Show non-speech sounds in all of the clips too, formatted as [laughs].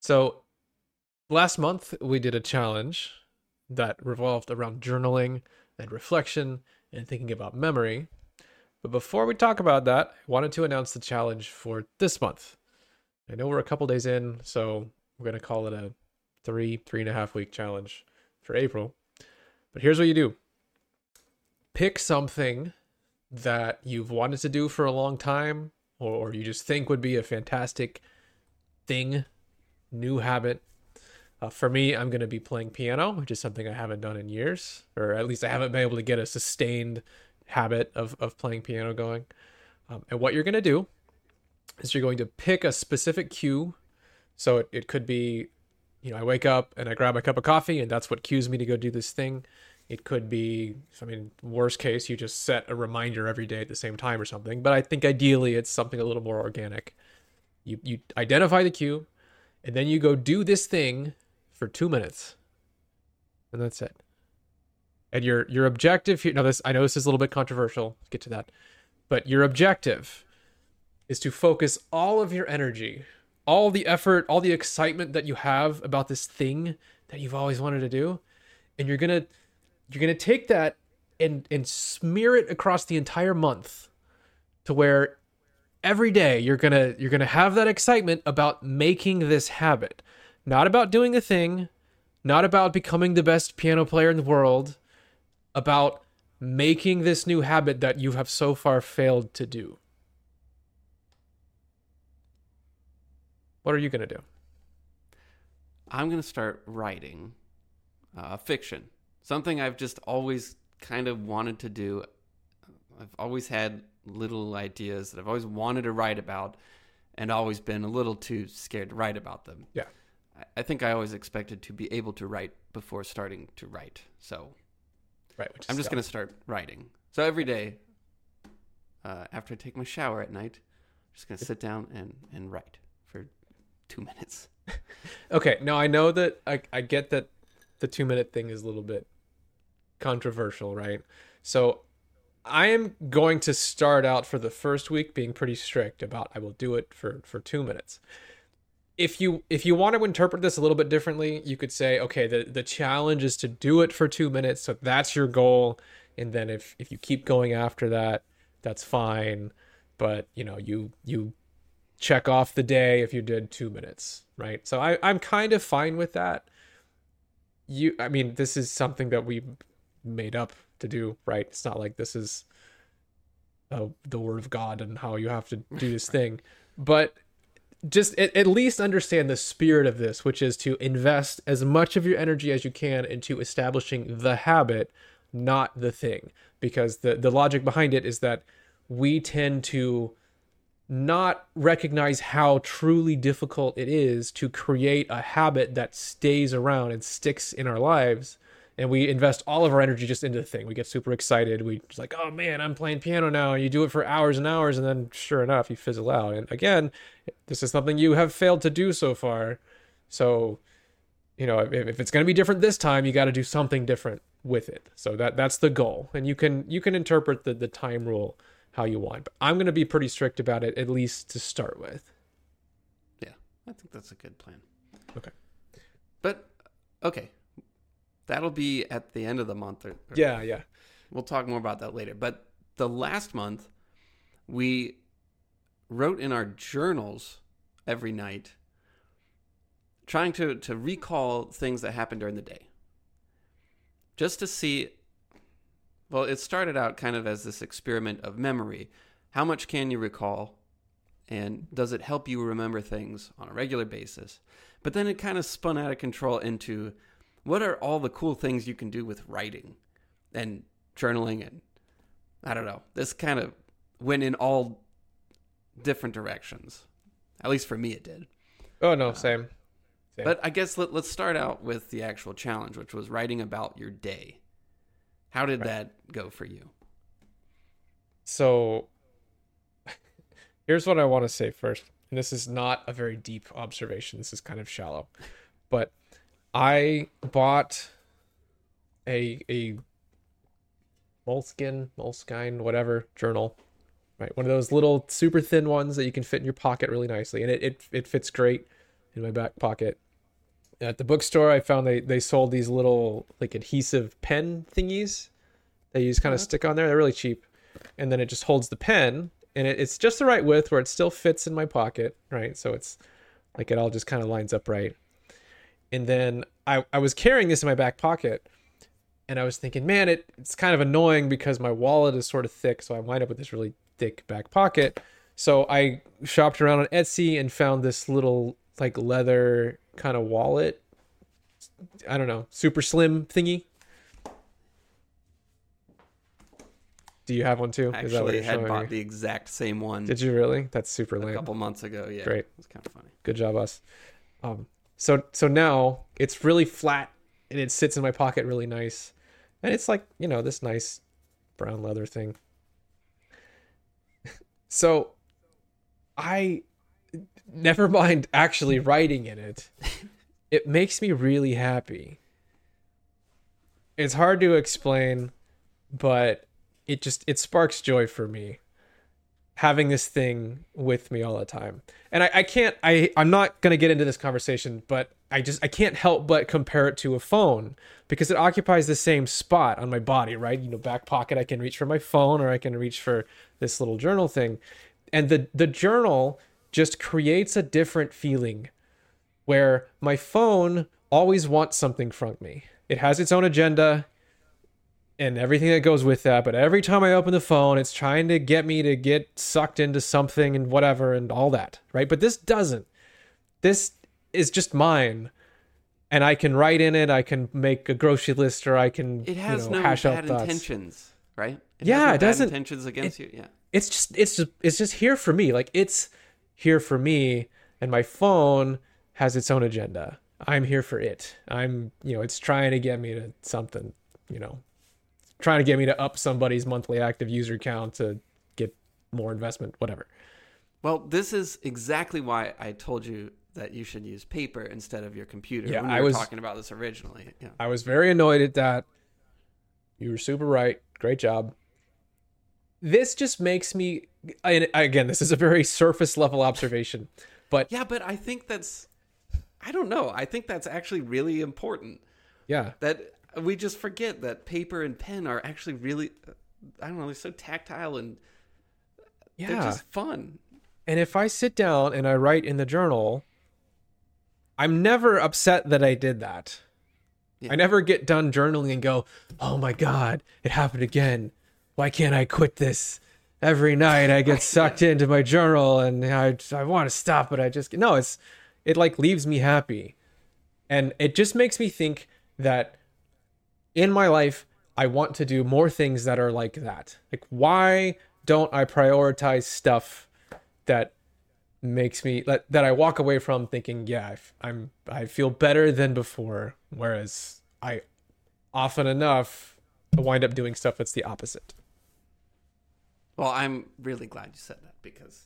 So last month we did a challenge that revolved around journaling and reflection and thinking about memory. But before we talk about that, I wanted to announce the challenge for this month. I know we're a couple days in, so we're going to call it a three, three and a half week challenge for April. But here's what you do pick something that you've wanted to do for a long time or, or you just think would be a fantastic thing, new habit. Uh, for me, I'm going to be playing piano, which is something I haven't done in years, or at least I haven't been able to get a sustained habit of, of playing piano going. Um, and what you're going to do is you're going to pick a specific cue. So it, it could be, you know, I wake up and I grab a cup of coffee, and that's what cues me to go do this thing. It could be, I mean, worst case, you just set a reminder every day at the same time or something. But I think ideally it's something a little more organic. You, you identify the cue, and then you go do this thing for two minutes. And that's it. And your your objective here now this I know this is a little bit controversial, Let's get to that. But your objective is to focus all of your energy, all the effort, all the excitement that you have about this thing that you've always wanted to do, and you're to you're to take that and and smear it across the entire month to where every day you're going to you're going to have that excitement about making this habit. Not about doing a thing not about becoming the best piano player in the world about making this new habit that you have so far failed to do. What are you going to do? I'm going to start writing uh, fiction. Something I've just always kind of wanted to do. I've always had little ideas that I've always wanted to write about and always been a little too scared to write about them. Yeah. I think I always expected to be able to write before starting to write. So right I'm just going to start writing. So every day uh, after I take my shower at night, I'm just going to sit down and, and write for two minutes. [laughs] okay. Now I know that I, I get that the two minute thing is a little bit controversial, right? So I am going to start out for the first week being pretty strict about I will do it for for 2 minutes. If you if you want to interpret this a little bit differently, you could say okay, the the challenge is to do it for 2 minutes, so that's your goal and then if if you keep going after that, that's fine, but you know, you you check off the day if you did 2 minutes, right? So I I'm kind of fine with that. You I mean, this is something that we made up to do, right? It's not like this is uh, the word of God and how you have to do this [laughs] thing. But just at, at, least understand the spirit of this, which is to invest as much of your energy as you can into establishing the habit, not the thing. Because the, the logic behind it is that we tend to not recognize how truly difficult it is to create a habit that stays around and sticks in our lives and we invest all of our energy just into the thing. We get super excited. We just like, oh man, I'm playing piano now. And you do it for hours and hours, and then sure enough, you fizzle out. And again, this is something you have failed to do so far. So, you know, if, if it's going to be different this time, you got to do something different with it. So that that's the goal. And you can you can interpret the the time rule how you want. But I'm going to be pretty strict about it, at least to start with. Yeah, I think that's a good plan. Okay. But okay, That'll be at the end of the month. Or, or yeah, yeah. We'll talk more about that later. But the last month, we wrote in our journals every night, trying to, to recall things that happened during the day. Just to see, well, it started out kind of as this experiment of memory. How much can you recall? And does it help you remember things on a regular basis? But then it kind of spun out of control into what are all the cool things you can do with writing and journaling and I don't know. This kind of went in all different directions. At least for me, it did. Oh no, uh, same. same. But I guess let, us start out with the actual challenge, which was writing about your day. How did right. that go for you? So, [laughs] here's what I want to say first. And this is not a very deep observation. This is kind of shallow. But I bought a a moleskin, moleskine, whatever journal, right? One of those little super thin ones that you can fit in your pocket really nicely, and it it, it fits great. in my back pocket. At the bookstore, I found they they sold these little like adhesive pen thingies that you just kind of stick on there. They're really cheap, and then it just holds the pen, and it, it's just the right width where it still fits in my pocket, right? So it's like it all just kind of lines up right. And then I I was carrying this in my back pocket, and I was thinking, man, it, it's kind of annoying because my wallet is sort of thick, so I wind up with this really thick back pocket. So I shopped around on Etsy and found this little like leather kind of wallet. I don't know, super slim thingy. Do you have one too? Is that what Actually, you're had bought the exact same one Did you really? That's super lame. a couple months ago. Yeah, Great. It's kind of funny. Good job, us. Um, so so now it's really flat and it sits in my pocket really nice, and it's like you know this nice brown leather thing. [laughs] so, I never mind actually writing in it. [laughs] It makes me really happy. It's hard to explain, but it just it sparks joy for me having this thing with me all the time. And I, I can't i i'm not to get into this conversation but i just i can't help but compare it to a phone because it occupies the same spot on my body right? You know back pocket i can reach for my phone or i can reach for this little journal thing. And the the journal just creates a different feeling where my phone always wants something from me. It has its own agenda and everything that goes with that. But every time I open the phone, it's trying to get me to get sucked into something and whatever and all that, right? But this doesn't. This is just mine. And I can write in it. I can make a grocery list, or I can It has you know, no hash out bad thoughts. intentions, right? It Yeah, no it doesn't- intentions against you. Yeah. It's just it's just it's just here for me. Like it's here for me, and my phone has its own agenda. I'm here for it. I'm you know it's trying to get me to something. You know, trying to get me to up somebody's monthly active user count to get more investment, whatever. Well, this is exactly why I told you that you should use paper instead of your computer. Yeah, when we I was- talking about this originally. Yeah. I was very annoyed at that. You were super right. Great job. This just makes me and again, this is a very surface level observation, but Yeah, but I think that's I don't know. I think that's actually really important. yeah, That we just forget that paper and pen are actually really I don't know, they're so tactile and yeah. they're just fun. And if I sit down and I write in the journal, I'm never upset that I did that. Yeah. I never get done journaling and go, "Oh my god, it happened again. Why can't I quit this?" Every night I get sucked into my journal and I I want to stop but I just no, it's it like leaves me happy. And it just makes me think that in my life I want to do more things that are like that. Like why don't I prioritize stuff that makes me that, that I walk away from thinking, yeah, I I'm I feel better than before, whereas I often enough wind up doing stuff that's the opposite. Well, I'm really glad you said that because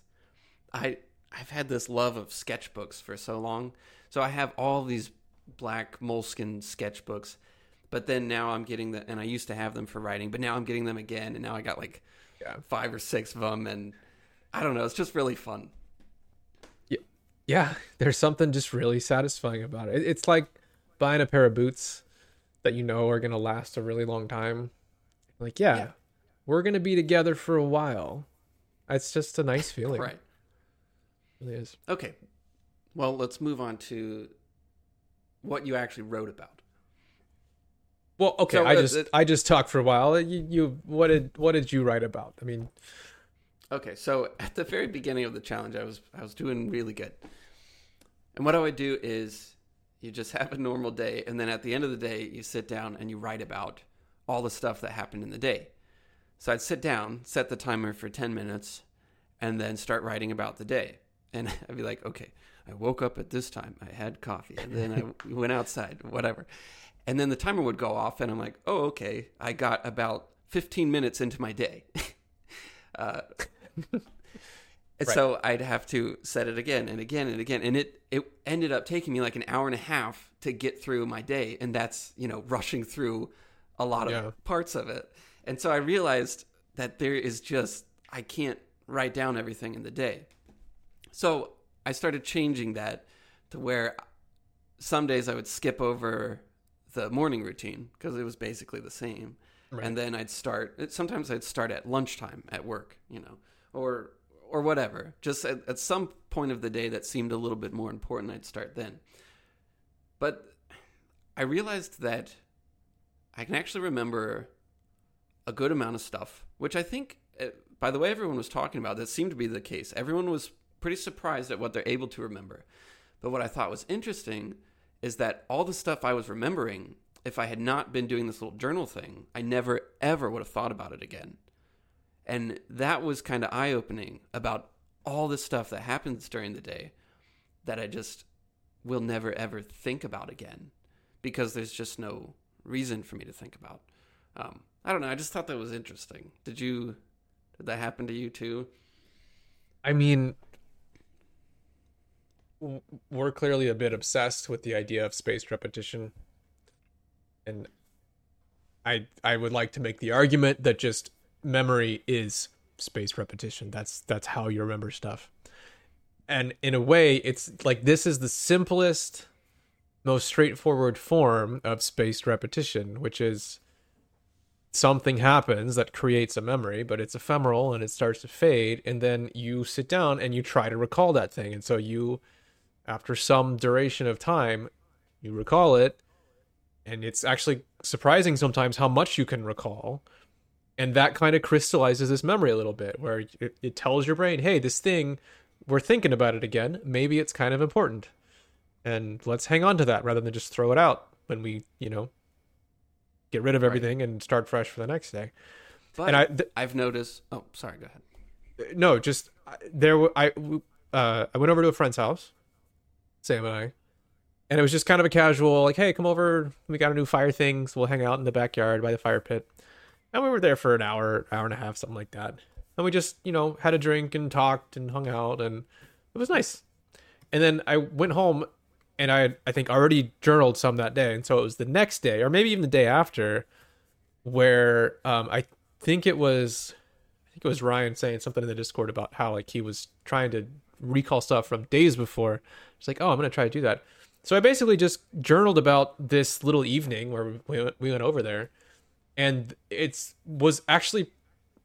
I I've had this love of sketchbooks for so long. So I have all these black moleskin sketchbooks, but then now I'm getting the and I used to have them for writing, but now I'm getting them again, and now I got like Yeah. five or six of them, and I don't know, it's just really fun. Yeah, yeah. there's something just really satisfying about it. It- It's like buying a pair of boots that you know are gonna last a really long time. Like, yeah, Yeah. we're gonna be together for a while. It's just a nice [laughs] feeling. Right. It really is. Okay. Well, let's move on to what you actually wrote about. Well, okay, So, I uh, just it- I just talked for a while. You, you what did what did you write about? I mean, Okay, so at the very beginning of the challenge, I was I was doing really good. And what I would do is you just [laughs] have a normal day, and then at the end of the day, you sit down and you write about all the stuff that happened in the day. So I'd sit down, set the timer for ten minutes, and then start writing about the day. And [laughs] I'd be like, okay, I woke up at this time, I had coffee, and then I [laughs] went outside, whatever. And then the timer would go off, and I'm like, oh, okay, I got about 15 minutes into my day. [laughs] uh, [laughs] and so I'd have to set it again and again and again, and it it ended up taking me like an hour and a half to get through my day, and that's you know rushing through a lot of Yeah. parts of it. And so I realized that there is just I can't write down everything in the day. So I started changing that to where some days I would skip over the morning routine because it was basically the same. Right. And then I'd start. Sometimes I'd start at lunchtime at work, you know, or or whatever. Just at, at some point of the day that seemed a little bit more important, I'd start then. But I realized that I can actually remember a good amount of stuff, which I think, uh, by the way everyone was talking about, that seemed to be the case. Everyone was pretty surprised at what they're able to remember. But what I thought was interesting is that all the stuff I was remembering, if I had not been doing this little journal thing, I never ever would have thought about it again. And that was kind of eye opening about all the stuff that happens during the day that I just will never ever think about again because there's just no reason for me to think about. Um, I don't know. I just thought that was interesting. Did you? Did that happen to you too? I mean, we're clearly a bit obsessed with the idea of spaced repetition, and I I would like to make the argument that just memory is spaced repetition. That's that's how you remember stuff. And in a way, it's like this is the simplest, most straightforward form of spaced repetition, which is something happens that creates a memory, but it's ephemeral and it starts to fade. And then you sit down and you try to recall that thing. And so you, after some duration of time, you recall it. And it's actually surprising sometimes how much you can recall. And that kind of crystallizes this memory a little bit, where it, it tells your brain, hey, this thing, we're thinking about it again. Maybe it's kind of important. And let's hang on to that rather than just throw it out when we, you know, get rid of Right. everything and start fresh for the next day. But and I, th- I've noticed. Oh, sorry. Go ahead. no, just there. I uh, I went over to a friend's house, Sam and I, and it was just kind of a casual, like, hey, come over. We got a new fire thing, so we'll hang out in the backyard by the fire pit. And we were there for an hour, hour and a half, something like that. And we just, you know, had a drink and talked and hung out, and it was nice. And then I went home, and I I think already journaled some that day, and so it was the next day, or maybe even the day after, where um, I think it was I think it was Ryan saying something in the Discord about how like he was trying to recall stuff from days before. It's like, oh, I'm gonna try to do that. So I basically just journaled about this little evening where we went, we went over there, and it's was actually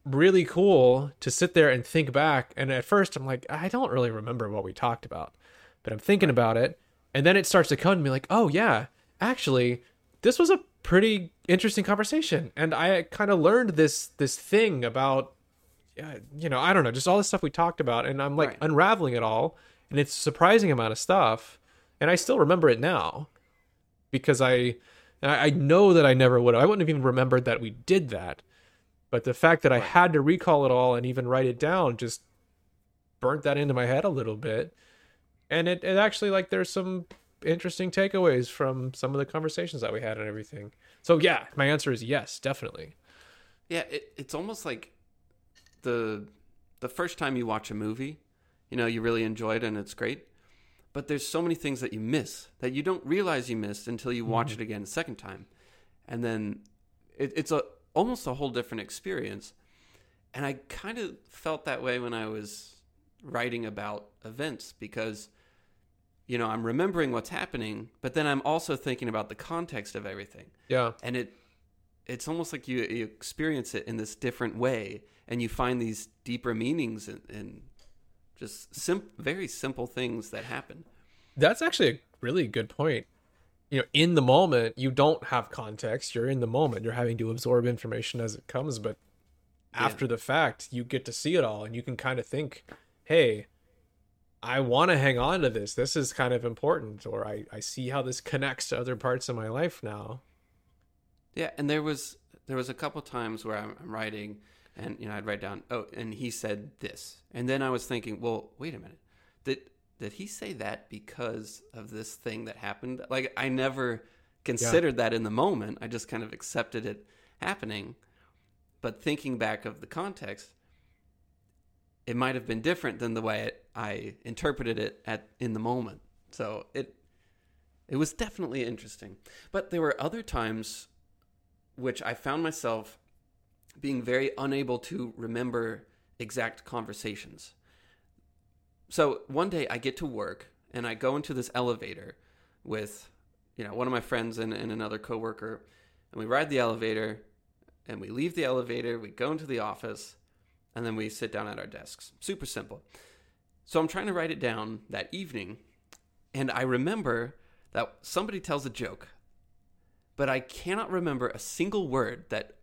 really cool to sit there and think back. And at first, I'm like, I don't really remember what we talked about, but I'm thinking about it, and then it starts to come to me like, oh yeah, actually, this was a pretty interesting conversation, and I kind of learned this this thing about uh, you know, I don't know, just all the stuff we talked about, and I'm like Right. unraveling it all, and it's a surprising amount of stuff, and I still remember it now because I I know that I never would. I wouldn't have even remembered that we did that, but the fact that I had to recall it all and even write it down just burnt that into my head a little bit, and it, it actually like there's some interesting takeaways from some of the conversations that we had and everything. So yeah, my answer is yes, definitely. Yeah, it, it's almost like the the first time you watch a movie, you know, you really enjoy it and it's great. But there's so many things that you miss that you don't realize you missed until you watch it mm-hmm. again a second time, and then it, it's a almost a whole different experience. And I kind of felt that way when I was writing about events because you know I'm remembering what's happening, but then I'm also thinking about the context of everything Yeah. and it it's almost like you, you experience it in this different way and you find these deeper meanings in, in just sim- very simple things that happen That's actually a really good point. You know, in the moment, you don't have context. You're in the moment. You're having to absorb information as it comes. But Yeah. after the fact, you get to see it all and you can kind of think, hey, I want to hang on to this. This is kind of important. Or I, I see how this connects to other parts of my life now. yeah and there was there was a couple times where I'm writing and you know I'd write down oh and he said this. And then I was thinking well wait a minute. Did did he say that because of this thing that happened? Like I never considered that in the moment. I just kind of accepted it happening. But thinking back of the context it might have been different than the way it, I interpreted it at in the moment. So it it was definitely interesting. But there were other times which I found myself being very unable to remember exact conversations. So one day I get to work and I go into this elevator with, you know, one of my friends and, and another coworker, and we ride the elevator, and we leave the elevator, we go into the office, and then we sit down at our desks. Super simple. So I'm trying to write it down that evening, and I remember that somebody tells a joke, but I cannot remember a single word that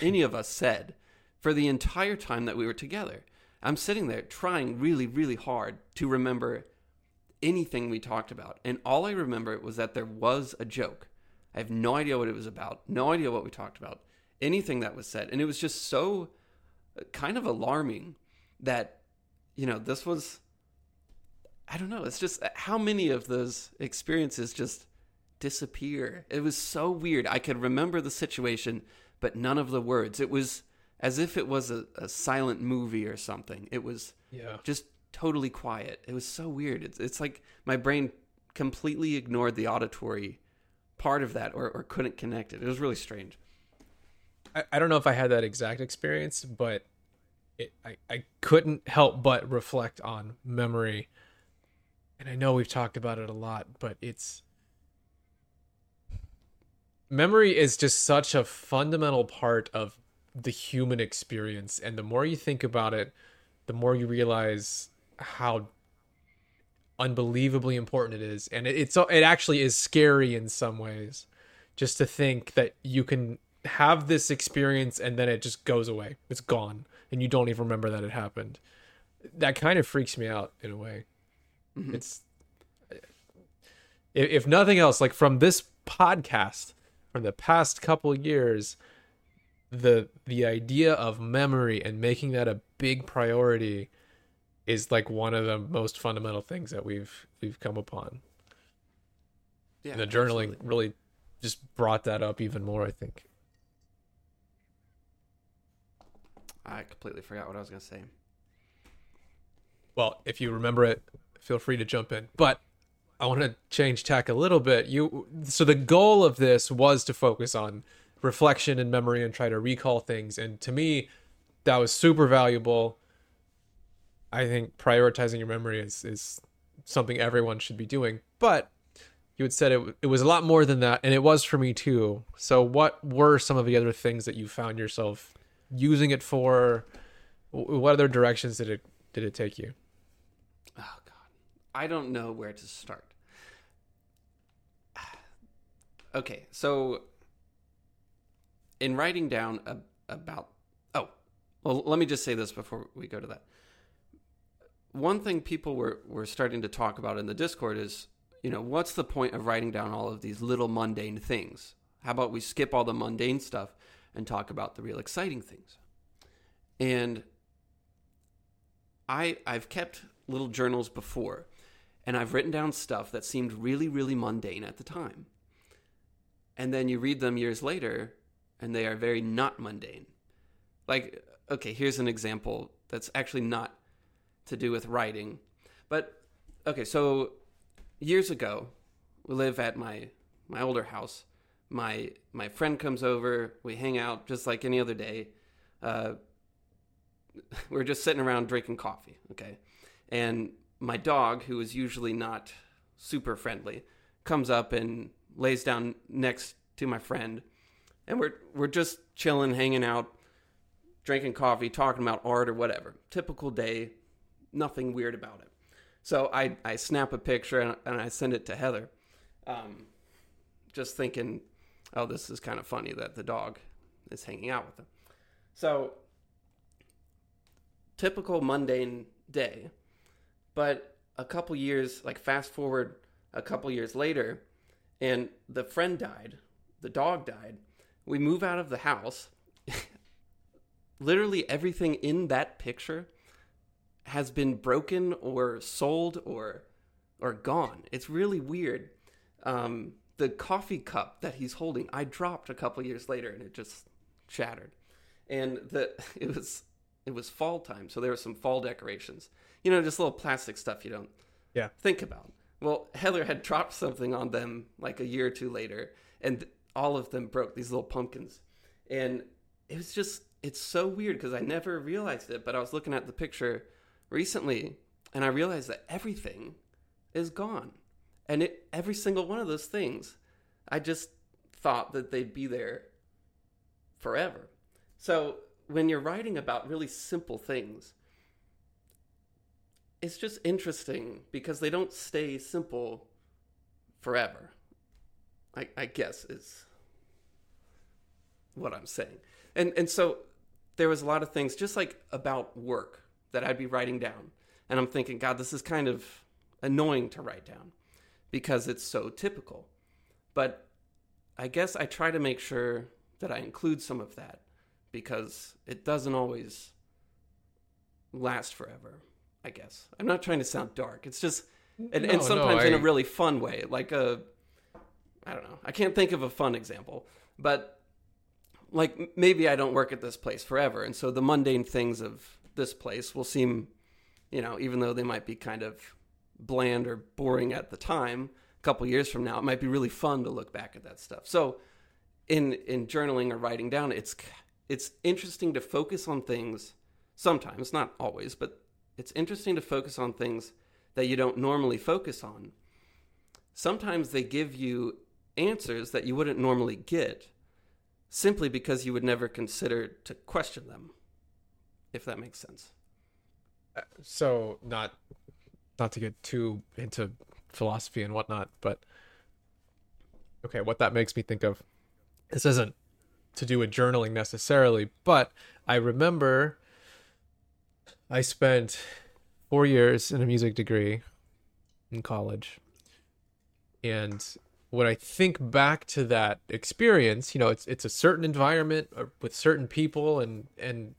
any of us said for the entire time that we were together. I'm sitting there trying really, really hard to remember anything we talked about. And all I remember was that there was a joke. I have no idea what it was about, no idea what we talked about, anything that was said. And it was just so uh, kind of alarming that, you know, this was, I don't know, it's just uh, how many of those experiences just disappear. It was so weird. I could remember the situation, but none of the words. It was as if it was a, a silent movie or something. It was Yeah. just totally quiet. It was so weird. It's, it's like my brain completely ignored the auditory part of that or, or couldn't connect it. It was really strange. I, I don't know if I had that exact experience, but it, I, I couldn't help but reflect on memory. And I know we've talked about it a lot, but it's memory is just such a fundamental part of the human experience. And the more you think about it, the more you realize how unbelievably important it is. And it, it's it actually is scary in some ways just to think that you can have this experience and then it just goes away. It's gone and you don't even remember that it happened. That kind of freaks me out in a way. Mm-hmm. It's if, if nothing else like from this podcast from the past couple years the the idea of memory and making that a big priority is like one of the most fundamental things that we've we've come upon. Yeah, And the journaling absolutely. really just brought that up even more, I think. I completely forgot what I was going to say. Well, if you remember it, feel free to jump in. But I want to change tack a little bit. You so the goal of this was to focus on reflection and memory and try to recall things. And to me, that was super valuable. I think prioritizing your memory is is something everyone should be doing. But you had said it it was a lot more than that, and it was for me too. So what were some of the other things that you found yourself using it for? What other directions did it did it take you? Oh God, I don't know where to start. Okay, so in writing down a, about oh, well, let me just say this before we go to that. One thing people were were starting to talk about in the Discord is, you know, what's the point of writing down all of these little mundane things? How about we skip all the mundane stuff and talk about the real exciting things? And I I've kept little journals before, and I've written down stuff that seemed really really mundane at the time. And then you read them years later, and they are very not mundane. Like okay, here's an example that's actually not to do with writing, but okay, so years ago, we live at my my older house. My my friend comes over, we hang out just like any other day. Uh, [laughs] we're just sitting around drinking coffee, okay? And my dog, who is usually not super friendly, comes up and lays down next to my friend, and we're we're just chilling, hanging out, drinking coffee, talking about art or whatever. Typical day, nothing weird about it. So I I snap a picture and, and I send it to Heather, um, just thinking, oh, this is kind of funny that the dog is hanging out with them. So typical mundane day. But a couple years, like fast forward a couple years later, and the friend died, the dog died. We move out of the house. [laughs] Literally everything in that picture has been broken or sold or or gone. It's really weird. Um, the coffee cup that he's holding, I dropped a couple years later, and it just shattered. And the [laughs] it was it was fall time, so there were some fall decorations. You know, just little plastic stuff you don't Yeah. think about. Well, Heather had dropped something on them like a year or two later, and all of them broke these little pumpkins. And it was just, it's so weird because I never realized it, but I was looking at the picture recently and I realized that everything is gone. And it, every single one of those things, I just thought that they'd be there forever. So when you're writing about really simple things, it's just interesting because they don't stay simple forever. I, I guess is what I'm saying. And and so there was a lot of things just like about work that I'd be writing down. And I'm thinking, God, this is kind of annoying to write down because it's so typical. But I guess I try to make sure that I include some of that because it doesn't always last forever, I guess. I'm not trying to sound dark. It's just and, No, and no, sometimes in a really fun way, like a I don't know. I can't think of a fun example, but like maybe I don't work at this place forever, and so the mundane things of this place will seem, you know, even though they might be kind of bland or boring at the time, a couple years from now, it might be really fun to look back at that stuff. So, in in journaling or writing down, it's it's interesting to focus on things. Sometimes, not always, but it's interesting to focus on things that you don't normally focus on. Sometimes they give you answers that you wouldn't normally get simply because you would never consider to question them if that makes sense uh, so not not to get too into philosophy and whatnot but okay what that makes me think of this isn't to do with journaling necessarily but i remember i spent four years in a music degree in college. And when i think back to that experience you know it's it's a certain environment uh, with certain people and and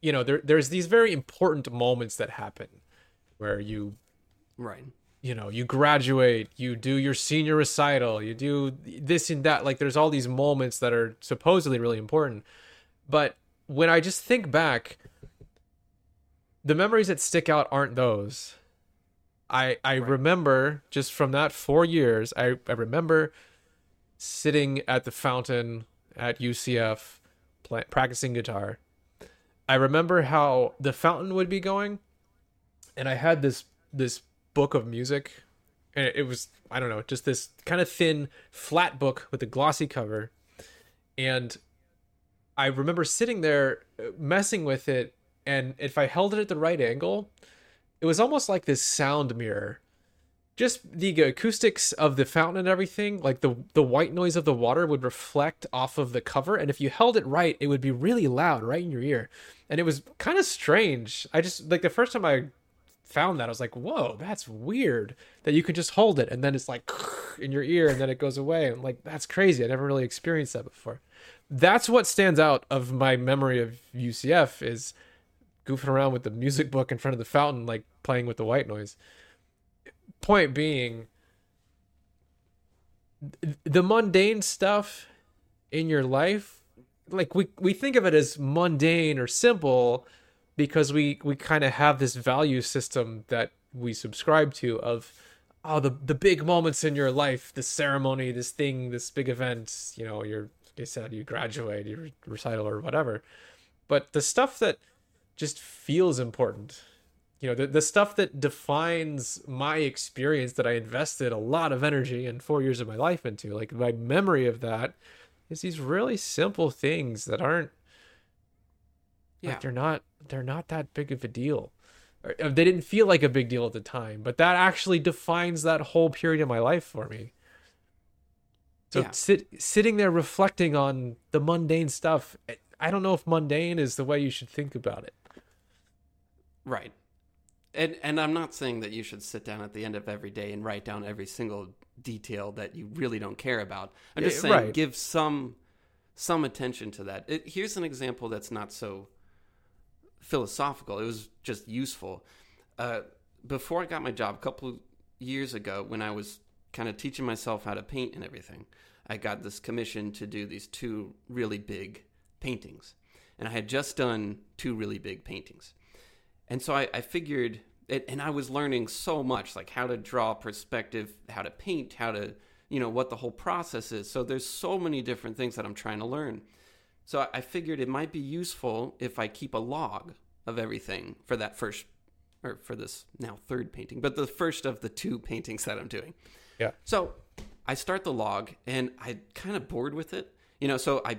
you know there there's these very important moments that happen where you right. you know you graduate you do your senior recital you do this and that. Like there's all these moments that are supposedly really important. But when i just think back the memories that stick out aren't those. I i remember just from that 4 years i i remember sitting at the fountain at UCF pla practicing guitar. I remember how the fountain would be going, and I had this this book of music, and it was I don't know, just this kind of thin, flat book with a glossy cover, and I remember sitting there uh, messing with it, and if I held it at the right angle, it was almost like this sound mirror. Just the acoustics of the fountain and everything, like the the white noise of the water would reflect off of the cover, and if you held it right, it would be really loud right in your ear and it was kind of strange. I just like the first time I found that I was like, "Whoa, that's weird." That you can just hold it and then it's like [laughs] in your ear and then it goes away. And like that's crazy. I never really experienced that before. That's what stands out of my memory of UCF is goofing around with the music book in front of the fountain like playing with the white noise. Point being the mundane stuff in your life like we we think of it as mundane or simple because we we kind of have this value system that we subscribe to of oh the the big moments in your life this ceremony this thing this big event you know you're like I said you graduate your recital or whatever but the stuff that just feels important. You know the, the stuff that defines my experience that i invested a lot of energy and four years of my life into like my memory of that is these really simple things that aren't yeah. like they're not they're not that big of a deal. Or, uh, they didn't feel like a big deal at the time but that actually defines that whole period of my life for me. So Yeah. sit, sitting there reflecting on the mundane stuff i don't know if mundane is the way you should think about it right. And and i'm not saying that you should sit down at the end of every day and write down every single detail that you really don't care about. I'm just Yeah, saying right. give some some attention to that. It, here's an example that's not so philosophical. It was just useful. Uh, before i got my job a couple years ago when i was kind of teaching myself how to paint and everything i got this commission to do these two really big paintings. And i had just done two really big paintings and so I, I figured, it, and I was learning so much, like how to draw perspective, how to paint, how to, you know, what the whole process is. So there's so many different things that I'm trying to learn. So I- I figured it might be useful if I keep a log of everything for that first or for this now third painting, but the first of the two [laughs] paintings that I'm doing. Yeah. So I start the log and I kind of bored with it. You know, so I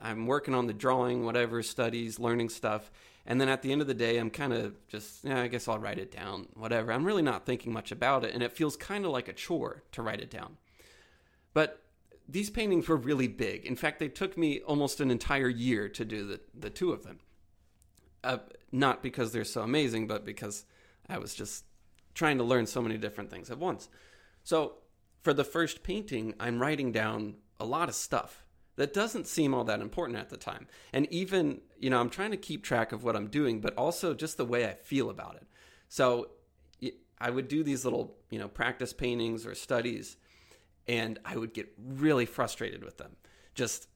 I'm working on the drawing, whatever, studies, learning stuff. And then at the end of the day, I'm kind of just, yeah, I guess I'll write it down, whatever. I'm really not thinking much about it. And it feels kind of like a chore to write it down. But these paintings were really big. In fact, they took me almost an entire year to do the, the two of them. Uh, not because they're so amazing, but because I was just trying to learn so many different things at once. So for the first painting, I'm writing down a lot of stuff that doesn't seem all that important at the time. And even, you know, I'm trying to keep track of what I'm doing, but also just the way I feel about it. So I would do these little, you know, practice paintings or studies, and I would get really frustrated with them. Just,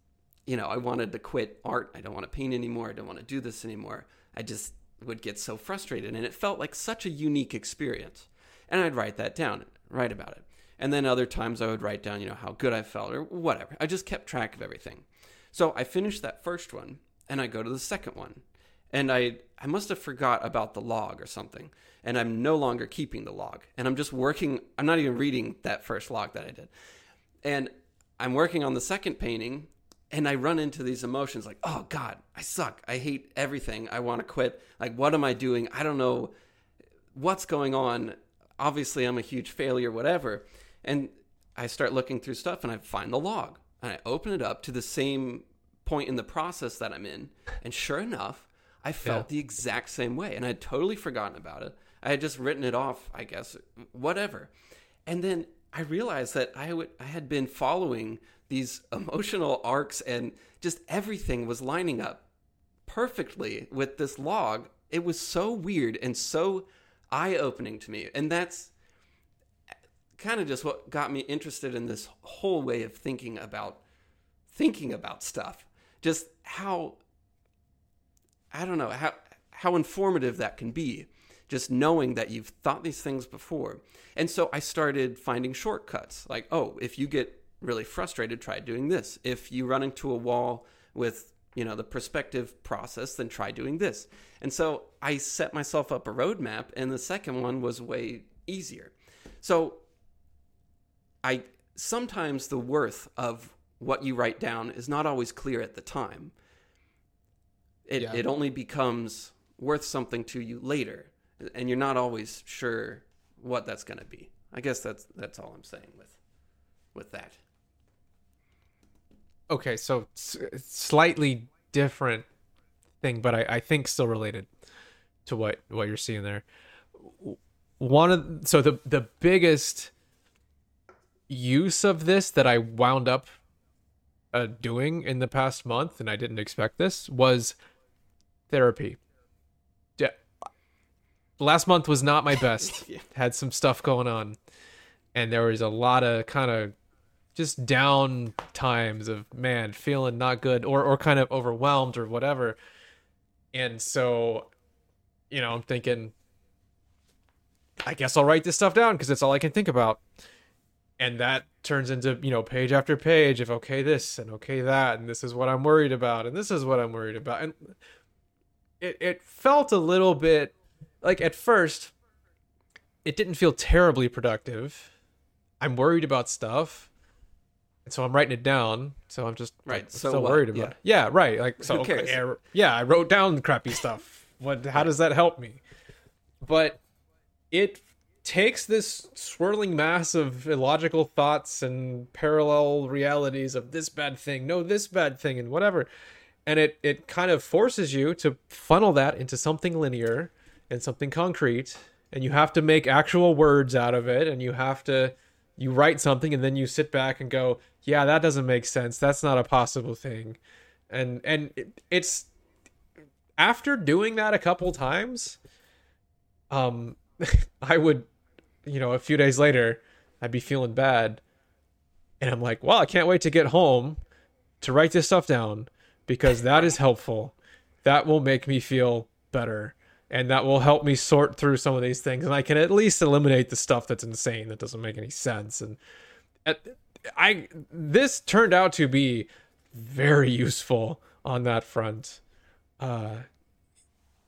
you know, I wanted to quit art. I don't want to paint anymore. I don't want to do this anymore. I just would get so frustrated, and it felt like such a unique experience. And I'd write that down, write about it. And then other times I would write down, you know, how good I felt or whatever. I just kept track of everything. So I finished that first one and I go to the second one. And I I must have forgot about the log or something. And I'm no longer keeping the log. And I'm just working I'm not even reading that first log that I did. And I'm working on the second painting and I run into these emotions like, "Oh god, I suck. I hate everything. I want to quit. Like what am I doing? I don't know what's going on. Obviously, I'm a huge failure whatever." And I start looking through stuff and I find the log and I open it up to the same point in the process that I'm in. And sure enough, I felt yeah. the exact same way and I had totally forgotten about it. I had just written it off, I guess, whatever. And then I realized that I would I had been following these [laughs] emotional arcs and just everything was lining up perfectly with this log. It was so weird and so eye-opening to me. And that's kind of just what got me interested in this whole way of thinking about thinking about stuff. Just how I don't know how how informative that can be. Just knowing that you've thought these things before. And so I started finding shortcuts. Like, oh, if you get really frustrated, try doing this. If you run into a wall with, you know, the perspective process, then try doing this. And so I set myself up a roadmap, and the second one was way easier. So I sometimes the worth of what you write down is not always clear at the time. It yeah. it only becomes worth something to you later, and you're not always sure what that's going to be. I guess that's that's all I'm saying with with that. Okay, so slightly different thing, but I, I think still related to what what you're seeing there. One of so the the biggest use of this that I wound up uh, doing in the past month, and I didn't expect this, was therapy. Yeah. Last month was not my best. [laughs] yeah. Had some stuff going on, and there was a lot of kind of just down times of man feeling not good or or kind of overwhelmed or whatever. And so, you know, I'm thinking, I guess I'll write this stuff down because it's all I can think about and that turns into you know page after page of okay this and okay that and this is what i'm worried about and this is what i'm worried about. And it, it felt a little bit like at first it didn't feel terribly productive. I'm worried about stuff and so i'm writing it down so i'm just right so still worried about yeah. it yeah right like [laughs] so okay, er, yeah i wrote down crappy stuff. What how does that help me? But it takes this swirling mass of illogical thoughts and parallel realities of this bad thing, no, this bad thing, and whatever. And it, it kind of forces you to funnel that into something linear and something concrete. And you have to make actual words out of it. And you have to, you write something and then you sit back and go, yeah, that doesn't make sense. That's not a possible thing. And, and it, it's, after doing that a couple times, um, [laughs] I would you know, a few days later, I'd be feeling bad. And I'm like, well, I can't wait to get home to write this stuff down because that is helpful. That will make me feel better. And that will help me sort through some of these things. And I can at least eliminate the stuff that's insane that doesn't make any sense. And I, this turned out to be very useful on that front. Uh,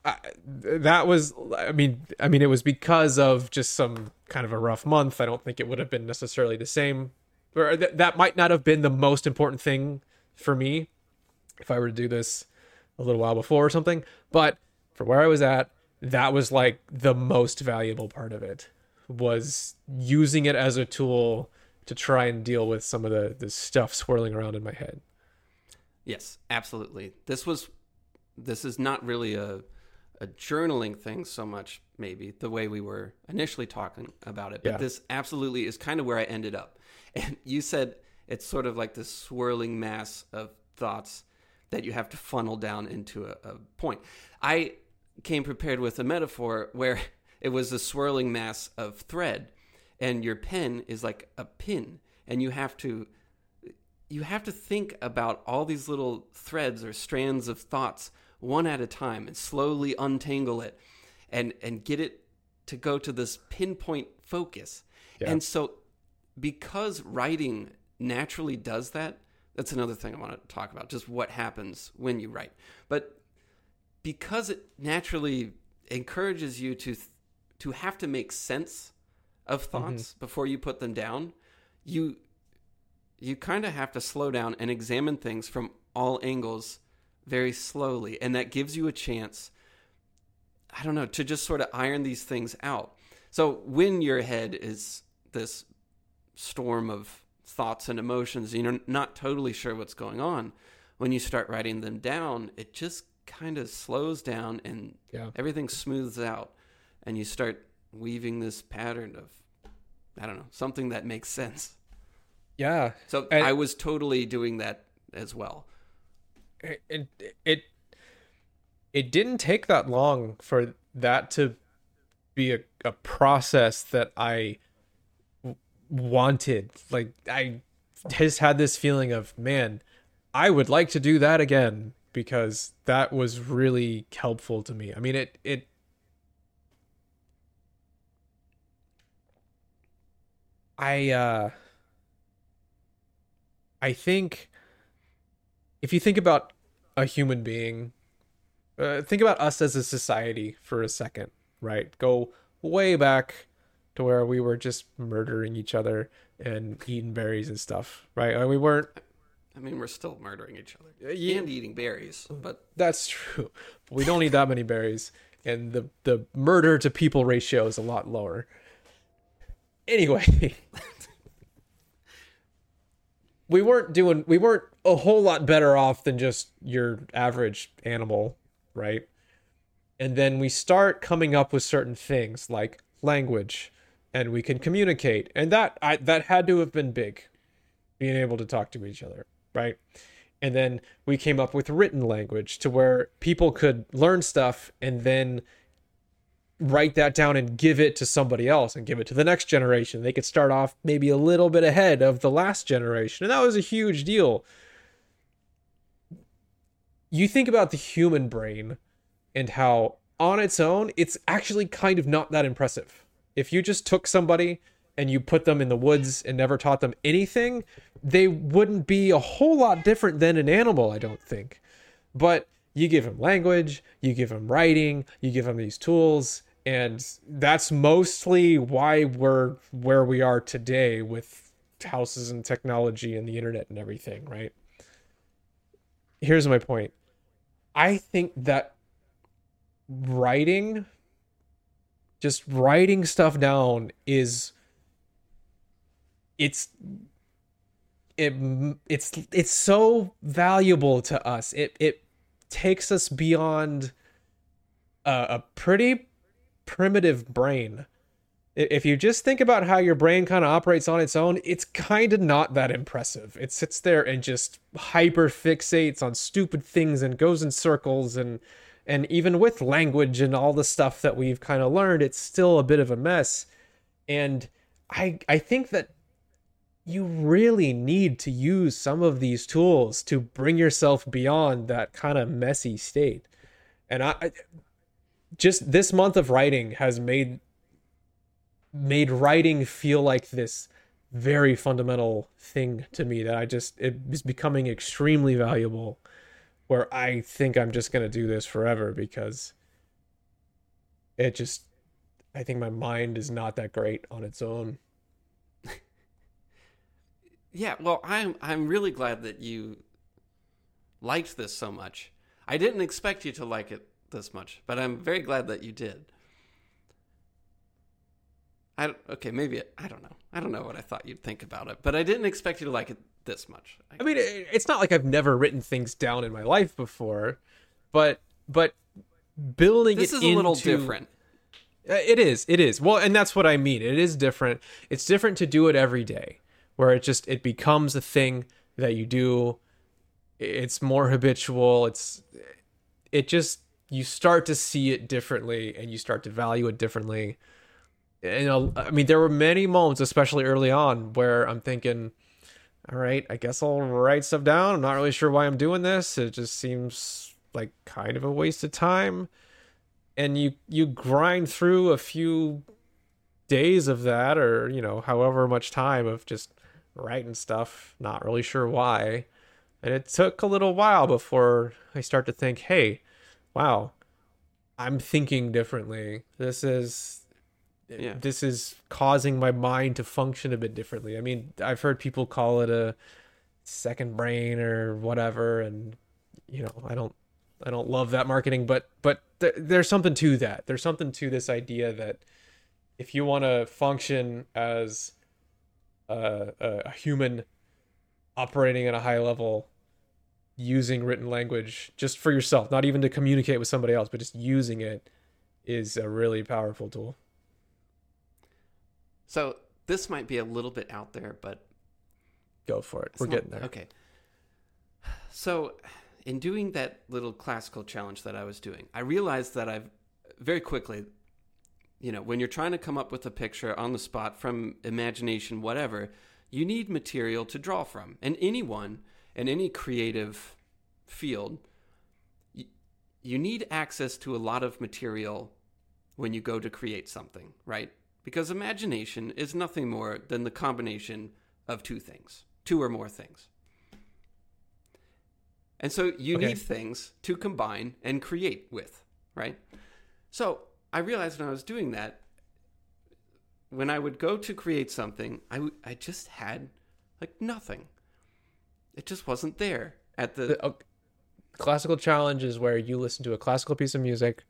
I, that was i mean i mean it was because of just some kind of a rough month. I don't think it would have been necessarily the same or th- that might not have been the most important thing for me if i were to do this a little while before or something. But for where i was at that was like the most valuable part of it was using it as a tool to try and deal with some of the the stuff swirling around in my head. Yes, absolutely. This was this is not really a a journaling thing so much maybe the way we were initially talking about it, but Yeah. this absolutely is kind of where I ended up. [laughs] And you said it's sort of like this swirling mass of thoughts that you have to funnel down into a, a point. I came prepared with a metaphor where [laughs] it was a swirling mass of thread and your pen is like a pin and you have to you have to think about all these little threads or strands of thoughts one at a time and slowly untangle it and and get it to go to this pinpoint focus. Yeah. And so because writing naturally does that, that's another thing I want to talk about, just what happens when you write. But because it naturally encourages you to th- to have to make sense of mm-hmm. thoughts before you put them down, you you kind of have to slow down and examine things from all angles very slowly and that gives you a chance I don't know to just sort of iron these things out. So when your head is this storm of thoughts and emotions, you're not totally sure what's going on. When you start writing them down, it just kind of slows down and Yeah. everything smooths out, and you start weaving this pattern of, I don't know, something that makes sense. yeah So And- I was totally doing that as well. It it it didn't take that long for that to be a, a process that I wanted. Like I just had this feeling of man, I would like to do that again because that was really helpful to me. I mean it it I uh I think if you think about a human being, uh, think about us as a society for a second, right? Go way back to where we were just murdering each other and eating berries and stuff, right? And we weren't. I mean, we're still murdering each other yeah. and eating berries, but That's true. But we don't eat that many berries, and the the murder to people ratio is a lot lower. Anyway, [laughs] we weren't doing. We weren't a whole lot better off than just your average animal, right? And then we start coming up with certain things like language, and we can communicate, and that I that had to have been big, being able to talk to each other, right? and then we came up with written language to where people could learn stuff and then write that down and give it to somebody else and give it to the next generation they could start off maybe a little bit ahead of the last generation and that was a huge deal you think about the human brain and how on its own it's actually kind of not that impressive. If you just took somebody and you put them in the woods and never taught them anything they wouldn't be a whole lot different than an animal i don't think. But you give them language you give them writing you give them these tools and that's mostly why we're where we are today with houses and technology and the internet and everything right? Here's my point i think that writing just writing stuff down is it's it it's it's so valuable to us. It it takes us beyond a, a pretty primitive brain if you just think about how your brain kind of operates on its own it's kind of not that impressive. It sits there and just hyper fixates on stupid things and goes in circles and and even with language and all the stuff that we've kind of learned it's still a bit of a mess. And i i think that you really need to use some of these tools to bring yourself beyond that kind of messy state. And i just this month of writing has made made writing feel like this very fundamental thing to me that i just it is becoming extremely valuable where i think i'm just going to do this forever because it just I think my mind is not that great on its own. [laughs] Yeah, well, I'm I'm really glad that you liked this so much. I didn't expect you to like it this much, but I'm very glad that you did. I don't- okay, maybe it, I don't know. I don't know what I thought you'd think about it, but I didn't expect you to like it this much. I- I mean, it, it's not like I've never written things down in my life before, but but building this it is a little different. Uh, It is. It is. Well, and that's what I mean. It is different. It's different to do it every day, where it just it becomes a thing that you do. It's more habitual. It's it just you start to see it differently and you start to value it differently. And uh, I mean, there were many moments, especially early on, where I'm thinking, "All right, I guess I'll write stuff down. I'm not really sure why I'm doing this. It just seems like kind of a waste of time." and you you grind through a few days of that or you know however much time of just writing stuff not really sure why and it took a little while before i start to think hey wow i'm thinking differently this is Yeah. this is causing my mind to function a bit differently i mean i've heard people call it a second brain or whatever and you know i don't I don't love that marketing, but but th- there's something to that. There's something to this idea that if you want to function as a, a, a human operating at a high level, using written language just for yourself, not even to communicate with somebody else, but just using it is a really powerful tool. So this might be a little bit out there, but Go for it. We're not- getting there. Okay. So, in doing that little classical challenge that I was doing, I realized that I've very quickly, you know, when you're trying to come up with a picture on the spot from imagination, whatever, you need material to draw from. And anyone in any creative field, you, you need access to a lot of material when you go to create something, right? Because imagination is nothing more than the combination of two things, two or more things. And so you Okay. need things to combine and create with, right? So I realized when I was doing that, when I would go to create something, I, w- I just had like nothing. It just wasn't there at the. The, uh, classical challenge is where you listen to a classical piece of music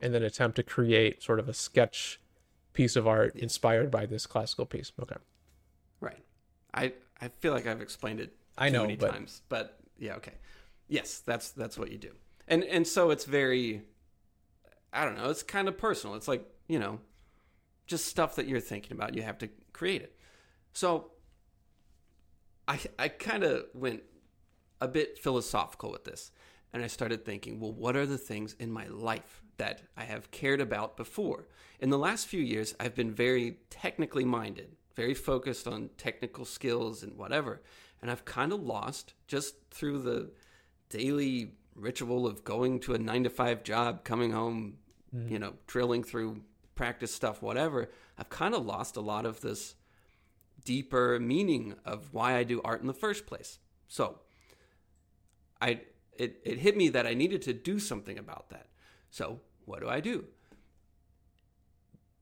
and then attempt to create sort of a sketch piece of art inspired by this classical piece. Okay. Right. I I feel like I've explained it I know, many but- times, but yeah, okay. Yes, that's that's what you do. And and so it's very I don't know, it's kind of personal. It's like, you know, just stuff that you're thinking about, you have to create it. So I I kind of went a bit philosophical with this. And I started thinking, well, what are the things in my life that I have cared about before? In the last few years, I've been very technically minded, very focused on technical skills and whatever. And I've kind of lost just through the daily ritual of going to a nine to five job, coming home, mm-hmm. you know, drilling through practice stuff, whatever. I've kind of lost a lot of this deeper meaning of why I do art in the first place. So, I it, it hit me that I needed to do something about that. So, what do I do?